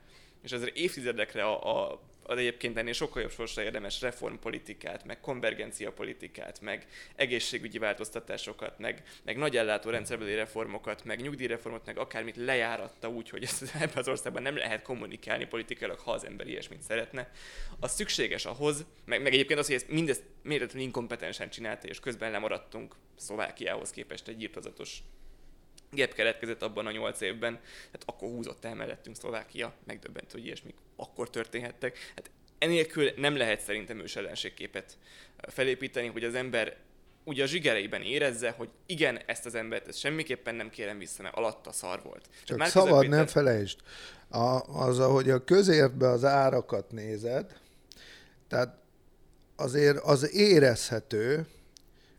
és azért évtizedekre a, a az egyébként ennél sokkal jobb sorsra érdemes reformpolitikát, meg konvergencia politikát, meg egészségügyi változtatásokat, meg, meg nagy ellátórendszerbeli reformokat, meg nyugdíjreformot, meg akármit lejáratta úgy, hogy ezt ebben az országban nem lehet kommunikálni politikailag, ha az ember ilyesmit szeretne. Az szükséges ahhoz, meg, meg egyébként az, hogy ezt mindezt méretlenül inkompetensen csinálta, és közben lemaradtunk Szlovákiához képest egy írtozatos gap keletkezett abban a nyolc évben, hát akkor húzott el mellettünk Szlovákia, megdöbbent, hogy ilyesmik akkor történhettek. Hát enélkül nem lehet szerintem ős ellenségképet felépíteni, hogy az ember ugye a zsigereiben érezze, hogy igen, ezt az embert ezt semmiképpen nem kérem vissza, mert alatta szar volt. Csak Már szabad, Péter... nem felejtsd. A, az, ahogy a közértbe az árakat nézed, tehát azért az érezhető,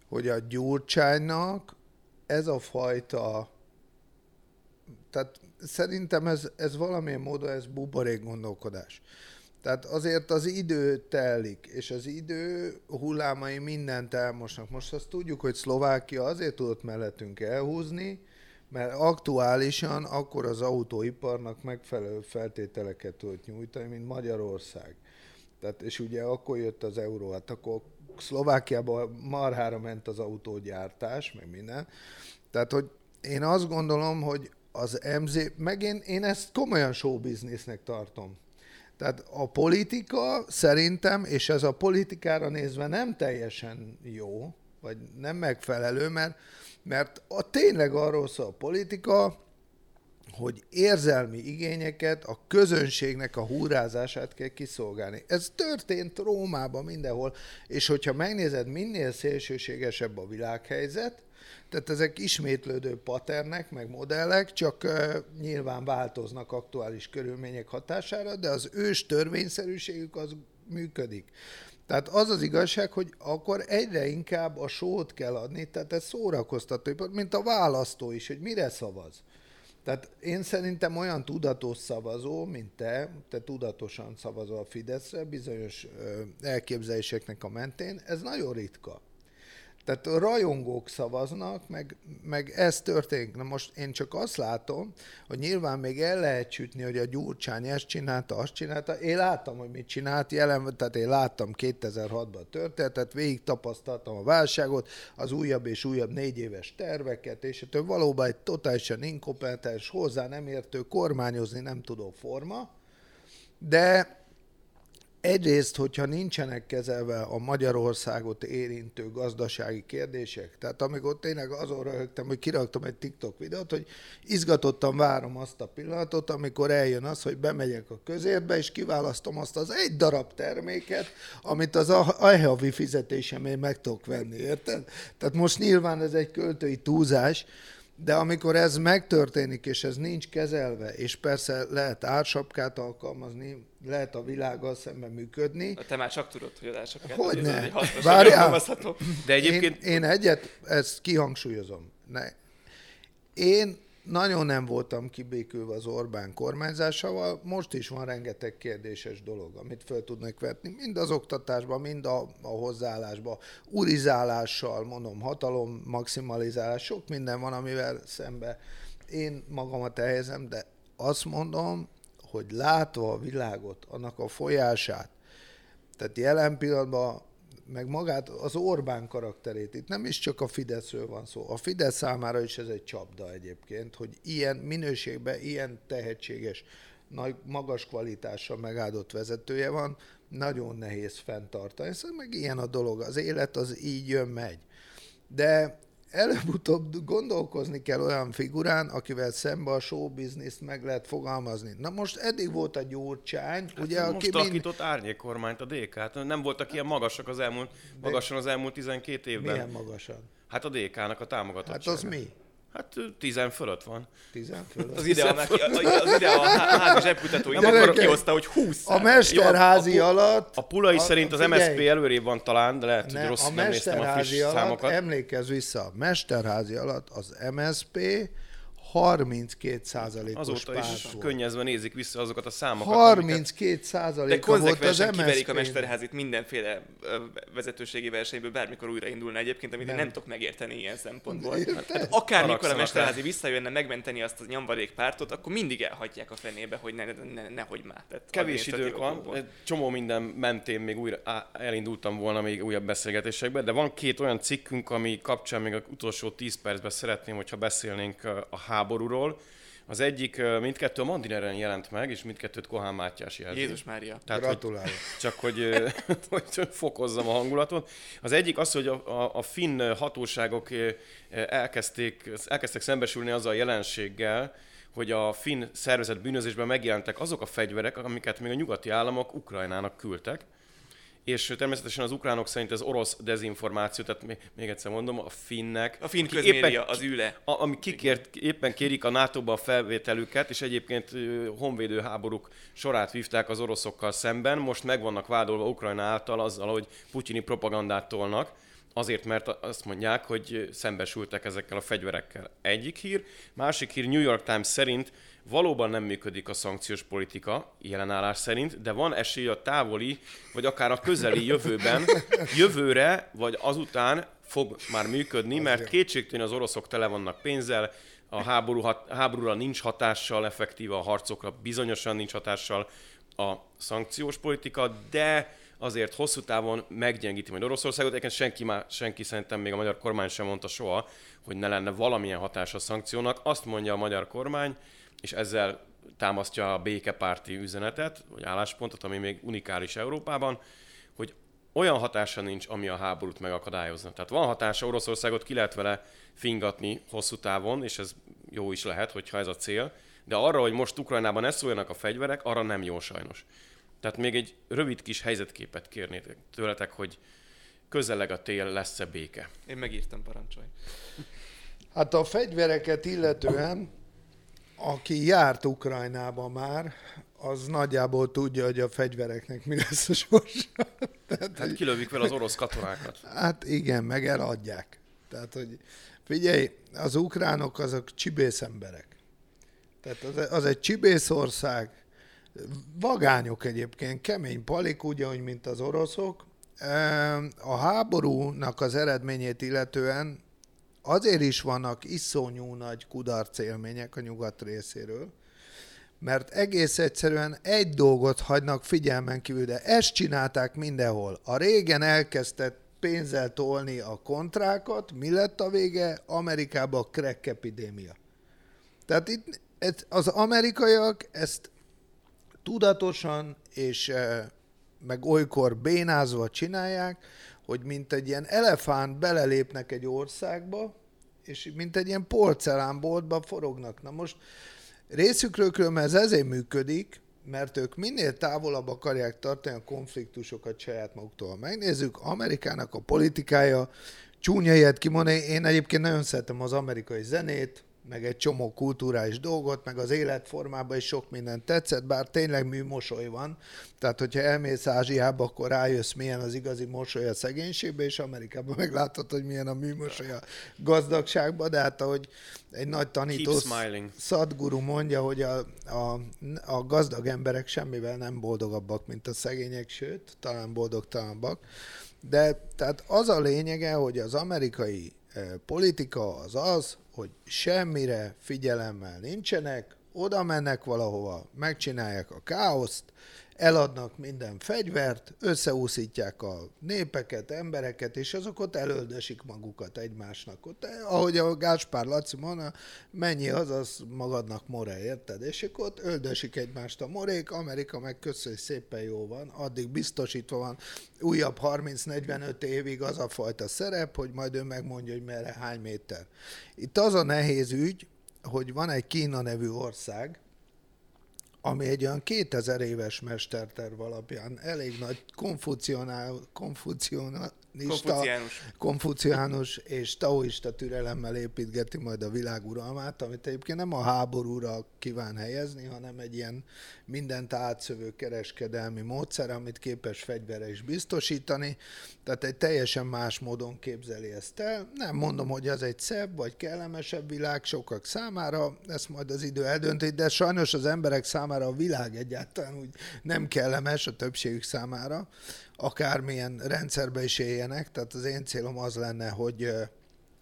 hogy a gyurcsánynak ez a fajta tehát szerintem ez, ez valamilyen módon ez buborék gondolkodás. Tehát azért az idő telik, és az idő hullámai mindent elmosnak. Most azt tudjuk, hogy Szlovákia azért tudott mellettünk elhúzni, mert aktuálisan akkor az autóiparnak megfelelő feltételeket tudott nyújtani, mint Magyarország. Tehát, és ugye akkor jött az euró, hát akkor Szlovákiában marhára ment az autógyártás, meg minden. Tehát, hogy én azt gondolom, hogy az MZ, meg én, én ezt komolyan showbiznisznek tartom. Tehát a politika szerintem, és ez a politikára nézve nem teljesen jó, vagy nem megfelelő, mert, mert a, tényleg arról szól a politika, hogy érzelmi igényeket, a közönségnek a húrázását kell kiszolgálni. Ez történt Rómában mindenhol, és hogyha megnézed, minél szélsőségesebb a világhelyzet, tehát ezek ismétlődő paternek, meg modellek, csak uh, nyilván változnak aktuális körülmények hatására, de az ős törvényszerűségük az működik. Tehát az az igazság, hogy akkor egyre inkább a sót kell adni, tehát ez szórakoztató, mint a választó is, hogy mire szavaz. Tehát én szerintem olyan tudatos szavazó, mint te, te tudatosan szavazol a Fideszre, bizonyos elképzeléseknek a mentén, ez nagyon ritka. Tehát a rajongók szavaznak, meg, meg ez történik. Na most én csak azt látom, hogy nyilván még el lehet sütni, hogy a Gyurcsány ezt csinálta, azt csinálta. Én láttam, hogy mit csinált jelen, tehát én láttam 2006-ban a történetet, végig tapasztaltam a válságot, az újabb és újabb négy éves terveket, és ettől valóban egy totálisan inkompetens, hozzá nem értő, kormányozni nem tudó forma, de egyrészt, hogyha nincsenek kezelve a Magyarországot érintő gazdasági kérdések, tehát amikor tényleg azon röhögtem, hogy kiraktam egy TikTok videót, hogy izgatottan várom azt a pillanatot, amikor eljön az, hogy bemegyek a közérbe, és kiválasztom azt az egy darab terméket, amit az ajhavi fizetésemért meg tudok venni, érted? Tehát most nyilván ez egy költői túlzás, de amikor ez megtörténik, és ez nincs kezelve, és persze lehet ársapkát alkalmazni, lehet a világgal szemben működni. Te már csak tudod, hogy az ársapkát. Hogy ne? Várjál, de egyébként... Én, én egyet, ezt kihangsúlyozom. Ne. Én nagyon nem voltam kibékülve az Orbán kormányzásával, most is van rengeteg kérdéses dolog, amit fel tudnak vetni, mind az oktatásban, mind a, a hozzáállásban, urizálással, mondom, hatalom, maximalizálás, sok minden van, amivel szembe én magamat elhelyezem, de azt mondom, hogy látva a világot, annak a folyását, tehát jelen pillanatban meg magát az Orbán karakterét. Itt nem is csak a Fideszről van szó. A Fidesz számára is ez egy csapda egyébként, hogy ilyen minőségben, ilyen tehetséges, nagy, magas kvalitással megáldott vezetője van, nagyon nehéz fenntartani. Szóval meg ilyen a dolog. Az élet az így jön, megy. De előbb-utóbb gondolkozni kell olyan figurán, akivel szembe a showbizniszt meg lehet fogalmazni. Na most eddig volt a Gyurcsány, hát ugye, most aki alakított mind... árnyékkormányt a DK-t. Nem voltak ilyen magasak az elmúlt, magasan az elmúlt 12 évben. Milyen magasan? Hát a DK-nak a támogatottsága. Hát az mi? Hát tizen fölött van. Tizen fölött? Az ide, a, az ide a házi zsebkutatói akkor kihozta, hogy 20 A mesterházi Jó, a, alatt... A pulai a, szerint az figyelj, MSZP előrébb van talán, de lehet, ne, hogy rossz, a nem néztem a friss alatt, számokat. Emlékezz vissza, a mesterházi alatt az MSZP 32 százalékos Azóta is volt. könnyezve nézik vissza azokat a számokat. amiket- 32 De százaléka volt az konzekvensen kiverik a. Mesterházit mindenféle vezetőségi versenyből, bármikor újraindulna egyébként, amit nem. Én nem tudok megérteni ilyen szempontból. Érted? Hát akármikor a Mesterházi visszajönne megmenteni azt a nyomvadék pártot, akkor mindig elhagyják a fenébe, hogy ne, ne, ne, nehogy már. Tehát Kevés időnk van, csomó minden mentén még újra á, elindultam volna még újabb beszélgetésekbe, de van két olyan cikkünk, ami kapcsán még az utolsó 10 percben szeretném, hogyha beszélnénk a háborúról. Az egyik mindkettő a Mandineren jelent meg, és mindkettőt Kohán Mátyás jelzi. Jézus Mária. Tehát, hogy Gratulálok. csak hogy, hogy fokozzam a hangulatot. Az egyik az, hogy a, a, a finn hatóságok elkezdték, elkezdtek szembesülni azzal a jelenséggel, hogy a finn szervezet bűnözésben megjelentek azok a fegyverek, amiket még a nyugati államok Ukrajnának küldtek, és természetesen az ukránok szerint ez orosz dezinformáció, tehát még, egyszer mondom, a finnek... A finn közmédia, az üle. a, ami kikért, éppen kérik a NATO-ba a felvételüket, és egyébként honvédő háborúk sorát vívták az oroszokkal szemben. Most meg vannak vádolva Ukrajna által azzal, hogy putyini propagandát tolnak, azért, mert azt mondják, hogy szembesültek ezekkel a fegyverekkel. Egyik hír. Másik hír New York Times szerint valóban nem működik a szankciós politika jelenállás szerint, de van esély a távoli, vagy akár a közeli jövőben, jövőre, vagy azután fog már működni, mert kétségtelen az oroszok tele vannak pénzzel, a háború, hat, háborúra nincs hatással, effektíve a harcokra bizonyosan nincs hatással a szankciós politika, de azért hosszú távon meggyengíti majd Oroszországot. Egyébként senki, már, senki szerintem még a magyar kormány sem mondta soha, hogy ne lenne valamilyen hatása a szankciónak. Azt mondja a magyar kormány, és ezzel támasztja a békepárti üzenetet, vagy álláspontot, ami még unikális Európában, hogy olyan hatása nincs, ami a háborút megakadályozna. Tehát van hatása, Oroszországot ki lehet vele fingatni hosszú távon, és ez jó is lehet, hogyha ez a cél, de arra, hogy most Ukrajnában ne szóljanak a fegyverek, arra nem jó sajnos. Tehát még egy rövid kis helyzetképet kérnétek tőletek, hogy közeleg a tél, lesz-e béke. Én megírtam, parancsolj. Hát a fegyvereket illetően, aki járt Ukrajnába már, az nagyjából tudja, hogy a fegyvereknek mi lesz a sorsa. Tehát, Hát kilövik vele az orosz katonákat. Hát igen, meg eladják. Tehát, hogy figyelj, az ukránok azok csibész emberek. Tehát az, az egy csibész ország, vagányok egyébként, kemény palik, ugyanúgy, mint az oroszok. Ehm, A háborúnak az eredményét illetően azért is vannak iszonyú nagy kudarc élmények a nyugat részéről, mert egész egyszerűen egy dolgot hagynak figyelmen kívül, de ezt csinálták mindenhol. A régen elkezdett pénzzel tolni a kontrákat, mi lett a vége? Amerikában a crack epidémia. Tehát itt az amerikaiak ezt tudatosan és eh, meg olykor bénázva csinálják, hogy mint egy ilyen elefánt belelépnek egy országba, és mint egy ilyen porcelánboltba forognak. Na most részükről különben ez ezért működik, mert ők minél távolabb akarják tartani a konfliktusokat saját maguktól. Megnézzük, Amerikának a politikája, csúnya ilyet kimondani, én egyébként nagyon szeretem az amerikai zenét, meg egy csomó kulturális dolgot, meg az életformában is sok minden tetszett, bár tényleg műmosoly van. Tehát, hogyha elmész Ázsiába, akkor rájössz, milyen az igazi mosoly a szegénységbe, és Amerikában meglátod, hogy milyen a műmosoly a gazdagságban, de hát ahogy egy nagy tanító. Sadhguru mondja, hogy a, a, a gazdag emberek semmivel nem boldogabbak, mint a szegények, sőt, talán boldogtalanabbak. De tehát az a lényege, hogy az amerikai politika az az, hogy semmire figyelemmel nincsenek, oda mennek valahova, megcsinálják a káoszt, eladnak minden fegyvert, összeúszítják a népeket, embereket, és azok ott elöldösik magukat egymásnak. Ott, ahogy a Gáspár Laci mondja, mennyi az, az magadnak more, érted? És akkor ott öldösik egymást a morék, Amerika meg köszönj szépen jó van, addig biztosítva van újabb 30-45 évig az a fajta szerep, hogy majd ő megmondja, hogy merre hány méter. Itt az a nehéz ügy, hogy van egy Kína nevű ország, ami egy olyan 2000 éves mesterterv alapján elég nagy konfucionál, konfucionál, Konfuciánus. konfuciánus és taoista türelemmel építgeti majd a világ uralmát, amit egyébként nem a háborúra kíván helyezni, hanem egy ilyen mindent átszövő kereskedelmi módszer, amit képes fegyvere is biztosítani. Tehát egy teljesen más módon képzeli ezt el. Nem mondom, hogy az egy szebb vagy kellemesebb világ sokak számára, ezt majd az idő eldönti, de sajnos az emberek számára a világ egyáltalán úgy nem kellemes a többségük számára akármilyen rendszerbe is éljenek, tehát az én célom az lenne, hogy,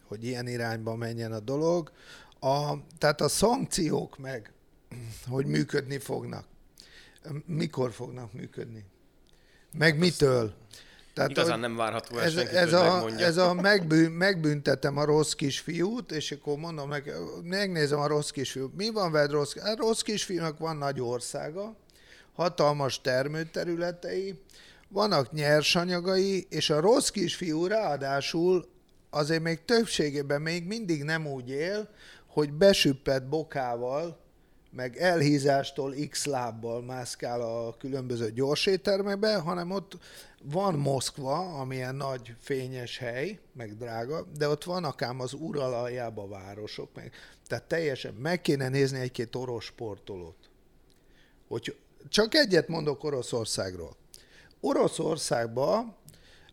hogy ilyen irányba menjen a dolog. A, tehát a szankciók meg, hogy működni fognak. Mikor fognak működni? Meg mitől? Tehát, Igazán nem várható ez, senkit, ez, a, ez a megbűn, megbüntetem a rossz kisfiút, és akkor mondom meg, megnézem a rossz kisfiút. Mi van veled rossz? A rossz kisfiúnak van nagy országa, hatalmas termőterületei, vannak nyersanyagai, és a rossz kisfiú ráadásul azért még többségében még mindig nem úgy él, hogy besüppett bokával, meg elhízástól x lábbal mászkál a különböző gyorsétermekbe, hanem ott van Moszkva, amilyen nagy fényes hely, meg drága, de ott van akár az uralajjába városok, meg, tehát teljesen meg kéne nézni egy-két orosz sportolót. Hogy csak egyet mondok Oroszországról. Oroszországban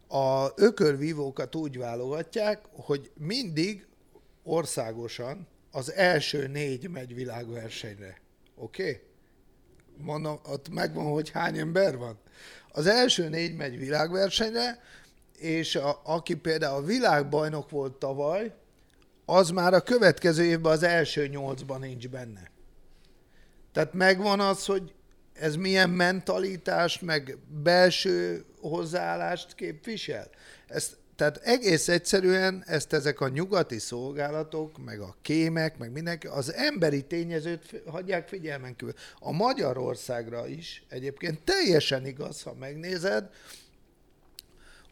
a ökörvívókat úgy válogatják, hogy mindig országosan az első négy megy világversenyre. Oké? Okay? Mondom, ott megvan, hogy hány ember van. Az első négy megy világversenyre, és a, aki például a világbajnok volt tavaly, az már a következő évben az első nyolcban nincs benne. Tehát megvan az, hogy ez milyen mentalitást, meg belső hozzáállást képvisel? Ezt, tehát egész egyszerűen ezt ezek a nyugati szolgálatok, meg a kémek, meg mindenki, az emberi tényezőt hagyják figyelmen kívül. A Magyarországra is egyébként teljesen igaz, ha megnézed,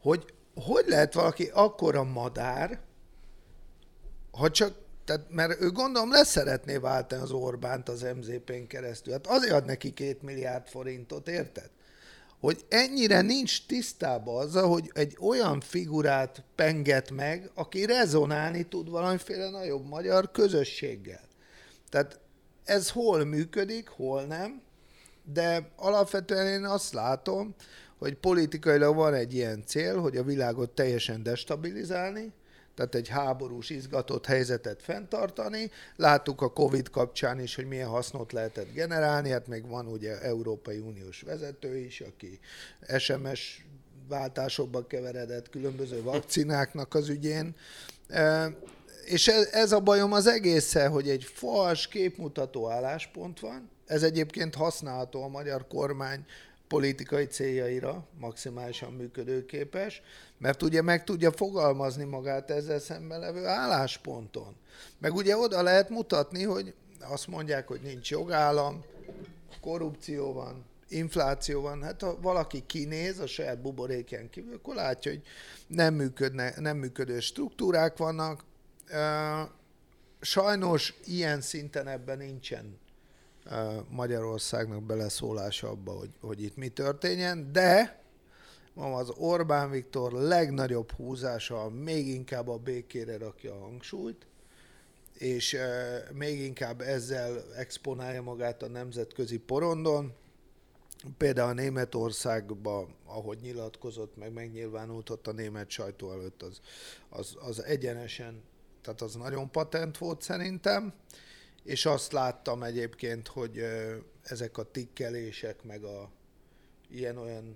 hogy hogy lehet valaki akkora madár, ha csak tehát, mert ő gondolom leszeretné váltani az Orbánt az MZP-n keresztül. Hát azért ad neki két milliárd forintot, érted? Hogy ennyire nincs tisztában azzal, hogy egy olyan figurát penget meg, aki rezonálni tud valamiféle nagyobb magyar közösséggel. Tehát ez hol működik, hol nem, de alapvetően én azt látom, hogy politikailag van egy ilyen cél, hogy a világot teljesen destabilizálni, tehát egy háborús, izgatott helyzetet fenntartani. Láttuk a Covid kapcsán is, hogy milyen hasznot lehetett generálni, hát még van ugye Európai Uniós vezető is, aki SMS váltásokba keveredett különböző vakcináknak az ügyén. E, és ez a bajom az egésze, hogy egy fals képmutató álláspont van, ez egyébként használható a magyar kormány politikai céljaira maximálisan működőképes, mert ugye meg tudja fogalmazni magát ezzel szemben levő állásponton. Meg ugye oda lehet mutatni, hogy azt mondják, hogy nincs jogállam, korrupció van, infláció van, hát ha valaki kinéz a saját buborékján kívül, akkor látja, hogy nem, működne, nem működő struktúrák vannak. Sajnos ilyen szinten ebben nincsen Magyarországnak beleszólása abba, hogy, hogy itt mi történjen, de ma az Orbán Viktor legnagyobb húzása még inkább a békére rakja a hangsúlyt, és még inkább ezzel exponálja magát a nemzetközi porondon. Például a Németországban, ahogy nyilatkozott, meg megnyilvánult ott a német sajtó előtt, az, az, az egyenesen, tehát az nagyon patent volt szerintem és azt láttam egyébként, hogy ezek a tikkelések, meg a ilyen-olyan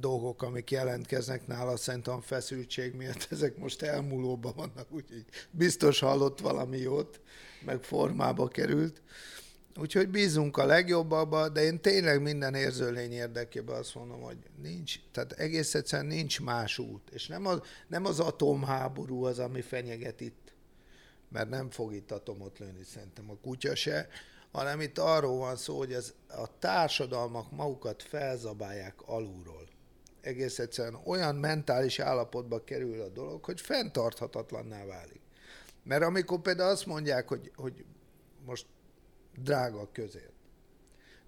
dolgok, amik jelentkeznek nála, szerintem feszültség miatt ezek most elmúlóban vannak, úgyhogy biztos hallott valami jót, meg formába került. Úgyhogy bízunk a legjobbabba, de én tényleg minden érzőlény érdekében azt mondom, hogy nincs, tehát egész egyszerűen nincs más út. És nem az, nem az atomháború az, ami fenyeget itt mert nem fog itt atomot lőni szerintem a kutya se, hanem itt arról van szó, hogy ez a társadalmak magukat felzabálják alulról. Egész egyszerűen olyan mentális állapotba kerül a dolog, hogy fenntarthatatlanná válik. Mert amikor például azt mondják, hogy, hogy most drága a közért.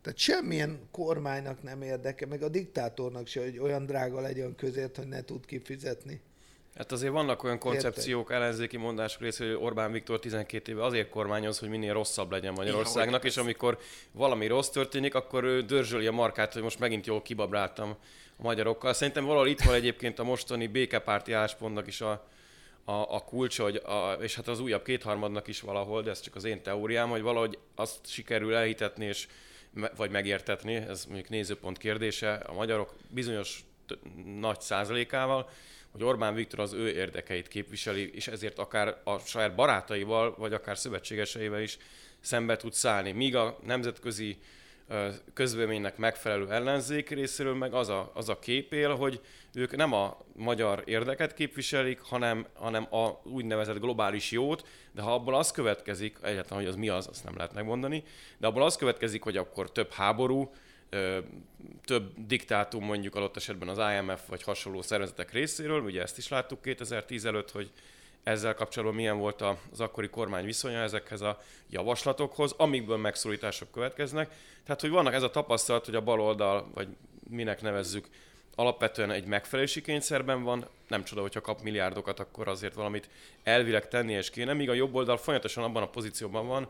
Tehát semmilyen kormánynak nem érdeke, meg a diktátornak se, hogy olyan drága legyen közért, hogy ne tud kifizetni. Hát azért vannak olyan koncepciók, Érted? ellenzéki mondások része, hogy Orbán Viktor 12 éve azért kormányoz, hogy minél rosszabb legyen Magyarországnak, Igen, és amikor valami rossz történik, akkor ő dörzsöli a markát, hogy most megint jól kibabráltam a magyarokkal. Szerintem valahol itt van egyébként a mostani békepárti álláspontnak is a, a, a kulcsa, hogy a, és hát az újabb kétharmadnak is valahol, de ez csak az én teóriám, hogy valahogy azt sikerül elhitetni, és, vagy megértetni, ez mondjuk nézőpont kérdése, a magyarok bizonyos nagy százalékával, hogy Orbán Viktor az ő érdekeit képviseli, és ezért akár a saját barátaival, vagy akár szövetségeseivel is szembe tud szállni. Míg a nemzetközi közvéleménynek megfelelő ellenzék részéről meg az a, az a kép él, hogy ők nem a magyar érdeket képviselik, hanem, hanem a úgynevezett globális jót, de ha abból az következik, egyáltalán, hogy az mi az, azt nem lehet megmondani, de abból az következik, hogy akkor több háború, több diktátum mondjuk adott esetben az IMF vagy hasonló szervezetek részéről, ugye ezt is láttuk 2010 előtt, hogy ezzel kapcsolatban milyen volt az akkori kormány viszonya ezekhez a javaslatokhoz, amikből megszólítások következnek. Tehát, hogy vannak ez a tapasztalat, hogy a baloldal, vagy minek nevezzük, alapvetően egy megfelelési kényszerben van, nem csoda, hogyha kap milliárdokat, akkor azért valamit elvileg tennie és kéne, míg a jobb oldal folyamatosan abban a pozícióban van,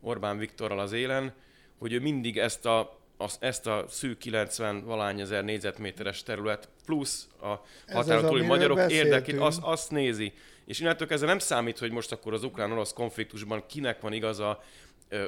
Orbán Viktorral az élen, hogy ő mindig ezt a az, ezt a szűk 90 valány ezer négyzetméteres terület plusz a határon túli magyarok érdekét, azt, azt nézi. És innentől kezdve nem számít, hogy most akkor az ukrán-orosz konfliktusban kinek van igaza,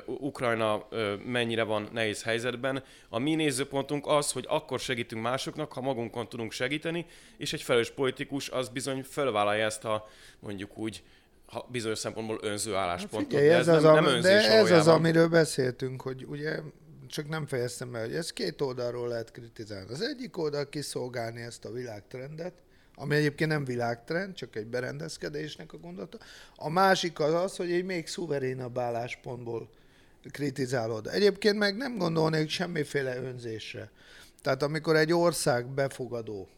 Ukrajna mennyire van nehéz helyzetben. A mi nézőpontunk az, hogy akkor segítünk másoknak, ha magunkon tudunk segíteni, és egy felelős politikus az bizony felvállalja ezt a mondjuk úgy ha bizonyos szempontból önző álláspontot. Figyelj, ez, ez, nem, az, nem önzés de ez az, amiről beszéltünk, hogy ugye csak nem fejeztem be, hogy ez két oldalról lehet kritizálni. Az egyik oldal kiszolgálni ezt a világtrendet, ami egyébként nem világtrend, csak egy berendezkedésnek a gondolata. A másik az az, hogy egy még szuverénabb álláspontból kritizálod. Egyébként meg nem gondolnék semmiféle önzésre. Tehát amikor egy ország befogadó,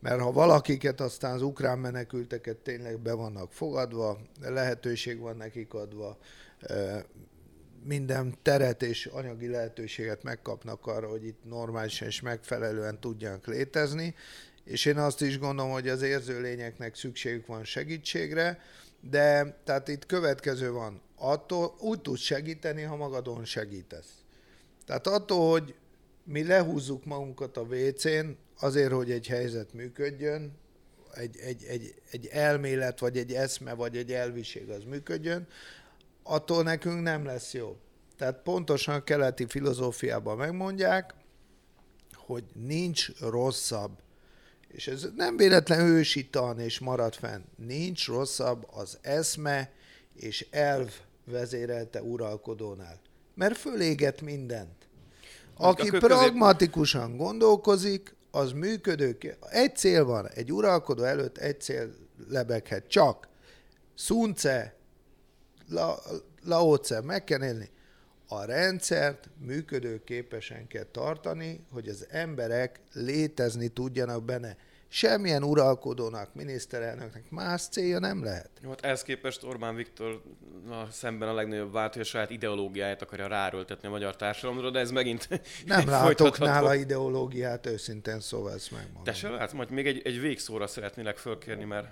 mert ha valakiket aztán az ukrán menekülteket tényleg be vannak fogadva, lehetőség van nekik adva, minden teret és anyagi lehetőséget megkapnak arra, hogy itt normálisan és megfelelően tudjanak létezni, és én azt is gondolom, hogy az érző lényeknek szükségük van segítségre, de tehát itt következő van, attól úgy tudsz segíteni, ha magadon segítesz. Tehát attól, hogy mi lehúzzuk magunkat a WC-n, azért, hogy egy helyzet működjön, egy, egy, egy, egy elmélet, vagy egy eszme, vagy egy elviség az működjön, attól nekünk nem lesz jó. Tehát pontosan a keleti filozófiában megmondják, hogy nincs rosszabb, és ez nem véletlen ősitan és marad fenn, nincs rosszabb az eszme és elv vezérelte uralkodónál. Mert föléget mindent. Aki pragmatikusan gondolkozik, az működő. Egy cél van, egy uralkodó előtt egy cél lebeghet, csak Szunce, La, Laoce, meg kell élni. A rendszert működőképesen kell tartani, hogy az emberek létezni tudjanak benne. Semmilyen uralkodónak, miniszterelnöknek más célja nem lehet. Jó, hát ehhez képest Orbán Viktor na, szemben a legnagyobb vált, hogy a saját ideológiáját akarja ráröltetni a magyar társadalomra, de ez megint Nem látok nála ideológiát, őszintén szóval ezt megmondom. Te se lát, majd még egy, egy végszóra szeretnélek fölkérni, mert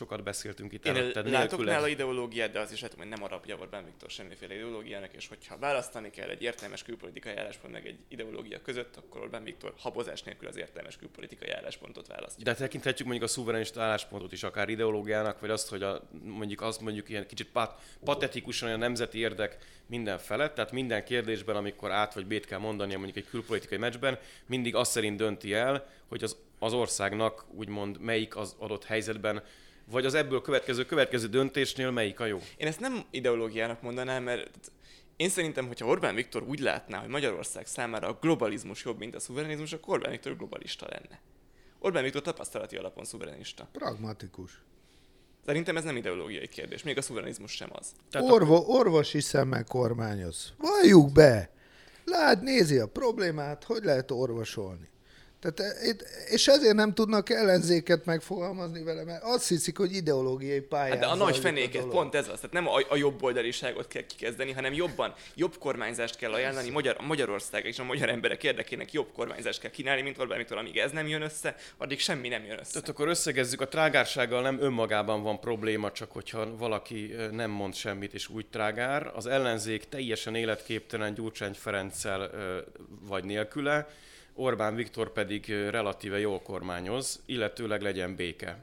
sokat beszéltünk itt Én előtte. látok nála ideológiát, de az is látom, hogy nem arapja Orbán Viktor semmiféle ideológiának, és hogyha választani kell egy értelmes külpolitikai álláspont meg egy ideológia között, akkor Orbán Viktor habozás nélkül az értelmes külpolitikai álláspontot választja. De tekinthetjük mondjuk a szuverenista álláspontot is akár ideológiának, vagy azt, hogy a, mondjuk azt mondjuk ilyen kicsit pat, patetikusan a nemzeti érdek minden felett, tehát minden kérdésben, amikor át vagy bét kell mondani mondjuk egy külpolitikai meccsben, mindig azt szerint dönti el, hogy az, az országnak úgymond melyik az adott helyzetben vagy az ebből következő következő döntésnél melyik a jó? Én ezt nem ideológiának mondanám, mert én szerintem, hogyha Orbán Viktor úgy látná, hogy Magyarország számára a globalizmus jobb, mint a szuverenizmus, akkor Orbán Viktor globalista lenne. Orbán Viktor tapasztalati alapon szuverenista. Pragmatikus. Szerintem ez nem ideológiai kérdés, még a szuverenizmus sem az. Orvo, orvosi szemmel kormányoz. Valljuk be! Lát, nézi a problémát, hogy lehet orvosolni. Tehát, és ezért nem tudnak ellenzéket megfogalmazni vele, mert azt hiszik, hogy ideológiai pályán. Hát de a nagy fenéket, a pont ez az. Tehát nem a, a jobb oldaliságot kell kikezdeni, hanem jobban, jobb kormányzást kell ajánlani Magyar, Magyarország és a magyar emberek érdekének jobb kormányzást kell kínálni, mint Orbán Viktor, amíg ez nem jön össze, addig semmi nem jön össze. Tehát akkor összegezzük, a trágársággal nem önmagában van probléma, csak hogyha valaki nem mond semmit és úgy trágár. Az ellenzék teljesen életképtelen Gyurcsány Ferenccel vagy nélküle, Orbán Viktor pedig relatíve jól kormányoz, illetőleg legyen béke.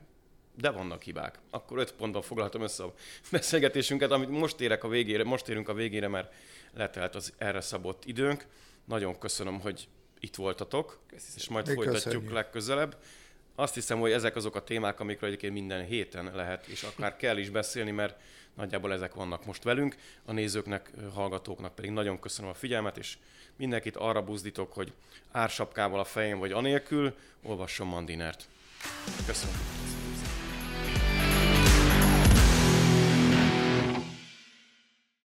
De vannak hibák. Akkor öt pontban foglaltam össze a beszélgetésünket, amit most érek a végére, most érünk a végére, mert letelt az erre szabott időnk. Nagyon köszönöm, hogy itt voltatok, Köszönöm. és majd Én folytatjuk köszönjük. legközelebb. Azt hiszem, hogy ezek azok a témák, amikről egyébként minden héten lehet, és akár kell is beszélni, mert nagyjából ezek vannak most velünk. A nézőknek, hallgatóknak pedig nagyon köszönöm a figyelmet, és mindenkit arra buzdítok, hogy ársapkával a fején vagy anélkül olvasson Mandinert. Köszönöm.